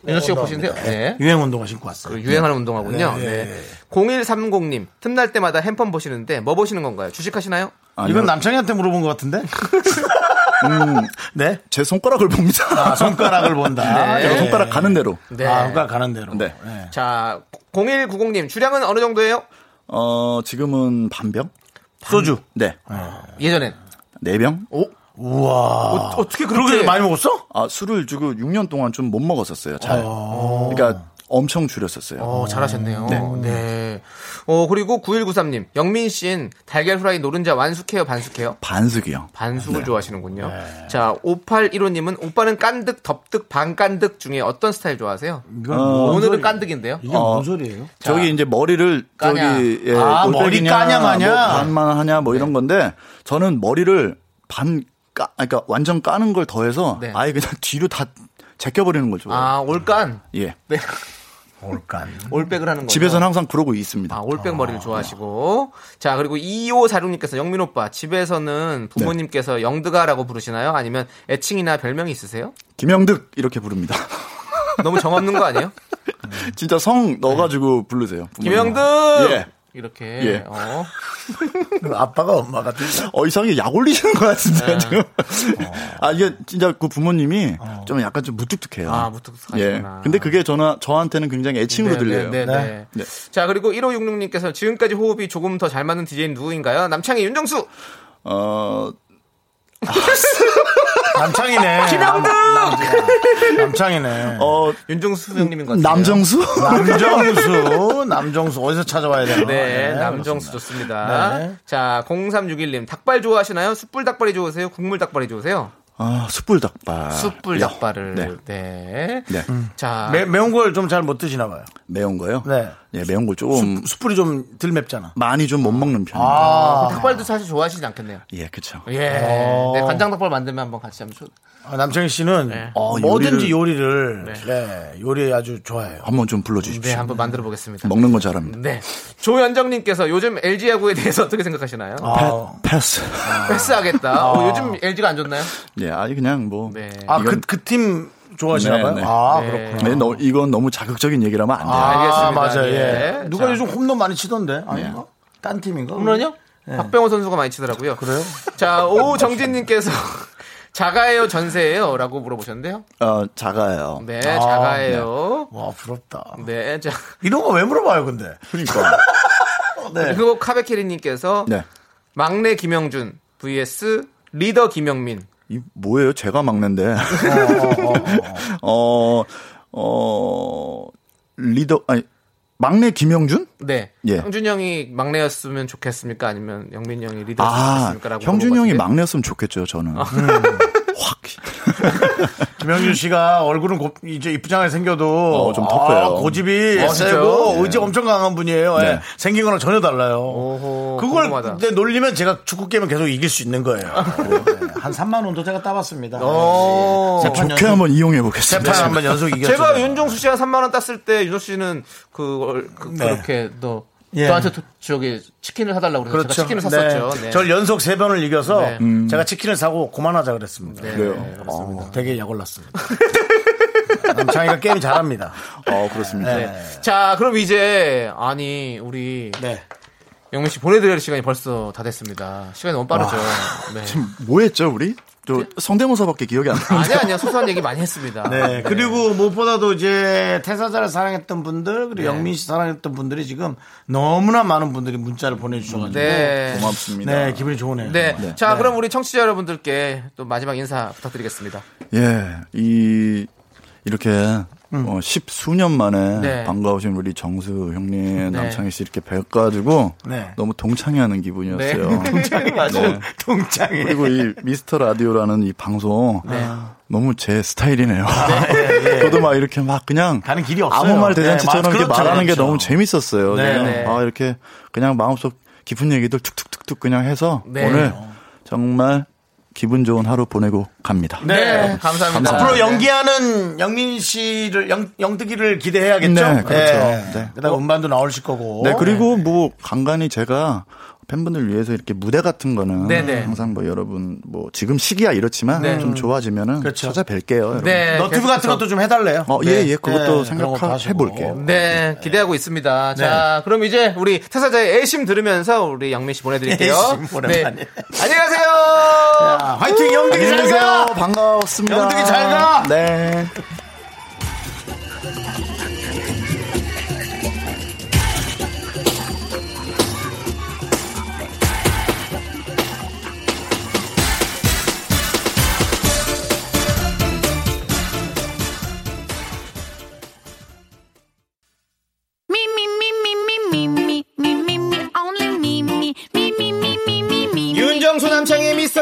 윤정 씨가 보시는데요. 네. 유행 운동화 신고 왔어요. 그 유행하는 운동화군요. 네, 네. 네. 0130님. 틈날 때마다 핸폰 보시는데 뭐 보시는 건가요? 주식하시나요? 아니요, 이건 남창희한테 물어본 것 같은데? 네? 제 손가락을 봅니다. 아, 손가락을 본다. 네. 제가 예. 손가락 가는 대로. 네. 아, 손가락 가는 대로. 네. 예. 자, 0190님. 주량은 어느 정도예요? 어, 지금은 반병? 소주. 네. 예전엔. 네 병? 우와. 어, 어떻게 그렇게 그렇게 많이 먹었어? 아, 술을 주고 6년 동안 좀 못 먹었었어요. 잘. 그러니까 엄청 줄였었어요. 어, 잘하셨네요. 네. 어, 그리고 9193님. 영민 씨는 달걀 후라이 노른자 완숙해요, 반숙해요? 반숙이요. 반숙을 좋아하시는군요. 자, 5815님은 오빠는 깐득, 덥득, 반깐득 중에 어떤 스타일 좋아하세요? 이건 어, 뭔 오늘은 깐득인데요. 이게 어. 뭔 소리예요? 저기 이제 머리를 까냐. 저기 예, 아, 머리 까냐, 마냐? 뭐 반만 하냐 뭐 이런 건데 저는 머리를 반 까, 그러니까 완전 까는 걸 더해서 네. 아예 그냥 뒤로 다 제껴버리는 걸 좋아해요. 아, 올깐. 예. 네. 올간. 올백을 하는 거죠. 집에서는 항상 그러고 있습니다. 아, 올백 머리를 좋아하시고. 자, 그리고 2546님께서 영민 오빠, 집에서는 부모님께서 영드가라고 부르시나요? 아니면 애칭이나 별명이 있으세요? 김영득 이렇게 부릅니다. 너무 정없는 거 아니에요? 진짜 성 넣어가지고 부르세요. 부모님. 김영득! 예. 이렇게. 예. 어. 그 아빠가 엄마 같은. 어, 이상하게 약 올리시는 것 네. 같은데, 지금. 아, 이게 진짜 그 부모님이 좀 약간 좀 무뚝뚝해요. 아, 무뚝뚝하시구나. 예. 근데 그게 저나, 저한테는 굉장히 애칭으로 네, 들려요. 네, 네, 네. 네. 자, 그리고 1566님께서 지금까지 호흡이 조금 더 잘 맞는 DJ는 누구인가요? 남창희, 윤정수! 어, 남창이네. 김영득! 남창이네. 어, 윤정수 형님인 것 같아요. 남정수? 남정수, 남정수 어디서 찾아와야 되나? 네, 남정수 좋습니다. 네. 자, 0361님, 닭발 좋아하시나요? 숯불 닭발이 좋으세요? 국물 닭발이 좋으세요? 아, 숯불 닭발. 숯불 네. 닭발을. 네. 네. 네. 자, 매, 매운 걸 좀 잘 못 드시나 봐요. 매운 거요? 네. 예, 매운 걸 조금 숯불이 좀 덜 맵잖아. 많이 좀 못 먹는 편입니다. 아, 닭발도 사실 좋아하시지 않겠네요. 예, 그쵸. 예. 네, 간장 닭발 만들면 한번 같이 한번 줘. 아, 남창희 씨는 네. 어, 어, 뭐든지 요리를- 요리를, 네. 요리 아주 좋아해요. 한번 좀 불러 주십시오. 네, 한번 만들어 보겠습니다. 먹는 건 잘합니다. 네. 조현정 님께서 요즘 LG 야구에 대해서 어떻게 생각하시나요? 아, 패스. 패스하겠다. 어, 요즘 LG가 안 좋나요? 예, 아니, 그냥 뭐. 네. 아, 그, 이건- 그팀 좋아하시나 네, 봐요? 네. 아, 네. 그렇구나. 네, 너, 이건 너무 자극적인 얘기라면 안 돼요. 아, 알겠습니다. 맞아요. 예. 예. 누가 자. 요즘 홈런 많이 치던데? 아닌가? 딴 팀인가? 홈런이요? 박병호 선수가 많이 치더라고요. 그래요? 자, 오정진님께서 자가예요, 전세예요? 라고 물어보셨는데요. 어, 작아요. 네, 아, 자가예요. 와, 부럽다. 네, 자. 이런 거 왜 물어봐요, 근데? 그러니까. 네. 그리고 카베키리님께서 네. 막내 김영준 vs 리더 김영민. 이 뭐예요? 제가 막는데. 어, 어, 리더, 아니, 막내 김영준? 네. 예. 형준 형이 막내였으면 좋겠습니까? 아니면 영민 형이 리더였으면 아, 좋겠습니까? 라고 형준 형이. 막내였으면 좋겠죠, 저는. 아. 확. 김영준 씨가 얼굴은 곱- 이제 이쁘장하게 생겨도 어, 좀 터프해요. 아, 고집이 아, 세고 진짜요? 의지 엄청 강한 분이에요. 예. 네. 생긴 거랑 전혀 달라요. 오호, 그걸 궁금하다. 근데 놀리면 제가 축구 게임은 계속 이길 수 있는 거예요. 네. 한 3만 원도 제가 따봤습니다. 오. 세판 좋게 연속, 한번 이용해 보겠습니다. 세판 한번 연속 이겼죠. 제가 윤종수 씨가 3만 원 땄을 때 윤종수 씨는 그, 그 네. 렇게너 예. 저한테 도- 저기 치킨을 사달라고 그래서 제가 치킨을 샀었죠. 네. 절 연속 세 번을 이겨서 네. 제가 치킨을 사고 그만하자 그랬습니다. 그래요. 어, 되게 약올랐습니다. 남창이가 게임 잘합니다. 어, 그렇습니다. 네. 자, 그럼 이제 아니 우리 네. 영민 씨 보내드릴 시간이 벌써 다 됐습니다. 시간이 너무 빠르죠. 네. 뭐 했죠, 우리? 저 성대모사밖에 기억이 안 나는데. 아니 아니야 소소한 얘기 많이 했습니다. 네. 그리고 무엇보다도 이제 태사자를 사랑했던 분들 그리고 네. 영민 씨 사랑했던 분들이 지금 너무나 많은 분들이 문자를 보내주셔가지고 네. 고맙습니다. 네, 기분이 좋으네요. 네. 정말. 자, 그럼 우리 청취자 여러분들께 또 마지막 인사 부탁드리겠습니다. 예, 이, 이렇게, 어, 십수년 만에 음. 네. 반가우신 우리 정수 형님, 네. 남창희 씨 이렇게 뵈가지고 네. 너무 동창회하는 기분이었어요. 동창이 맞아. 네. 동창이. 그리고 이 미스터 라디오라는 이 방송 네. 너무 제 스타일이네요. 저도 막 이렇게 막 그냥 가는 길이 없어요. 아무 말 대잔치처럼 네, 맞- 이렇게 그렇죠, 말하는 게 그렇죠. 너무 재밌었어요. 네, 그냥 네. 아 이렇게 그냥 마음속 깊은 얘기들 툭툭툭툭 그냥 해서 네. 오늘 정말 기분 좋은 하루 보내고 갑니다. 네, 감사합니다. 앞으로 네. 연기하는 영민 씨를 영, 영득이를 기대해야겠죠. 네, 그렇죠. 네. 네. 그다음 음반도 나오실 거고. 네, 그리고 뭐 간간히 제가 팬분들 위해서 이렇게 무대 같은 거는 네네. 항상 뭐 여러분 뭐 지금 시기야 이렇지만 네. 좀 좋아지면은 그렇죠. 찾아뵐게요. 여러분. 네. 너튜브 같은. 것도 좀 해달래요. 어, 네. 예, 예, 그것도 네, 그런 것도 생각해 하시고. 볼게요. 네, 기대하고 있습니다. 자, 그럼 이제 우리 태사자의 애심 들으면서 우리 영민 씨 보내드릴게요. 네. 안녕히 가세요. 자, 화이팅 영득이 잘 가. 반갑습니다. 영득이 잘 가. 네.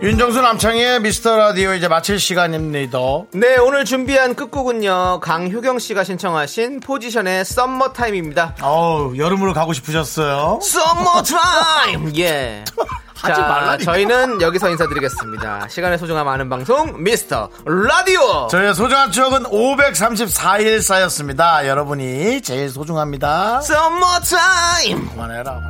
윤정수 남창희의 미스터 라디오 이제 마칠 시간입니다. 네 오늘 준비한 끝곡은요 강효경 씨가 신청하신 포지션의 Summer Time입니다. 어우 여름으로 가고 싶으셨어요? Summer Time 예. 하지 말라니까. 저희는 여기서 인사드리겠습니다. 시간의 소중함 아는 방송 미스터 라디오! 저희의 소중한 추억은 534일 쌓였습니다. 여러분이 제일 소중합니다. Summer Time 그만해라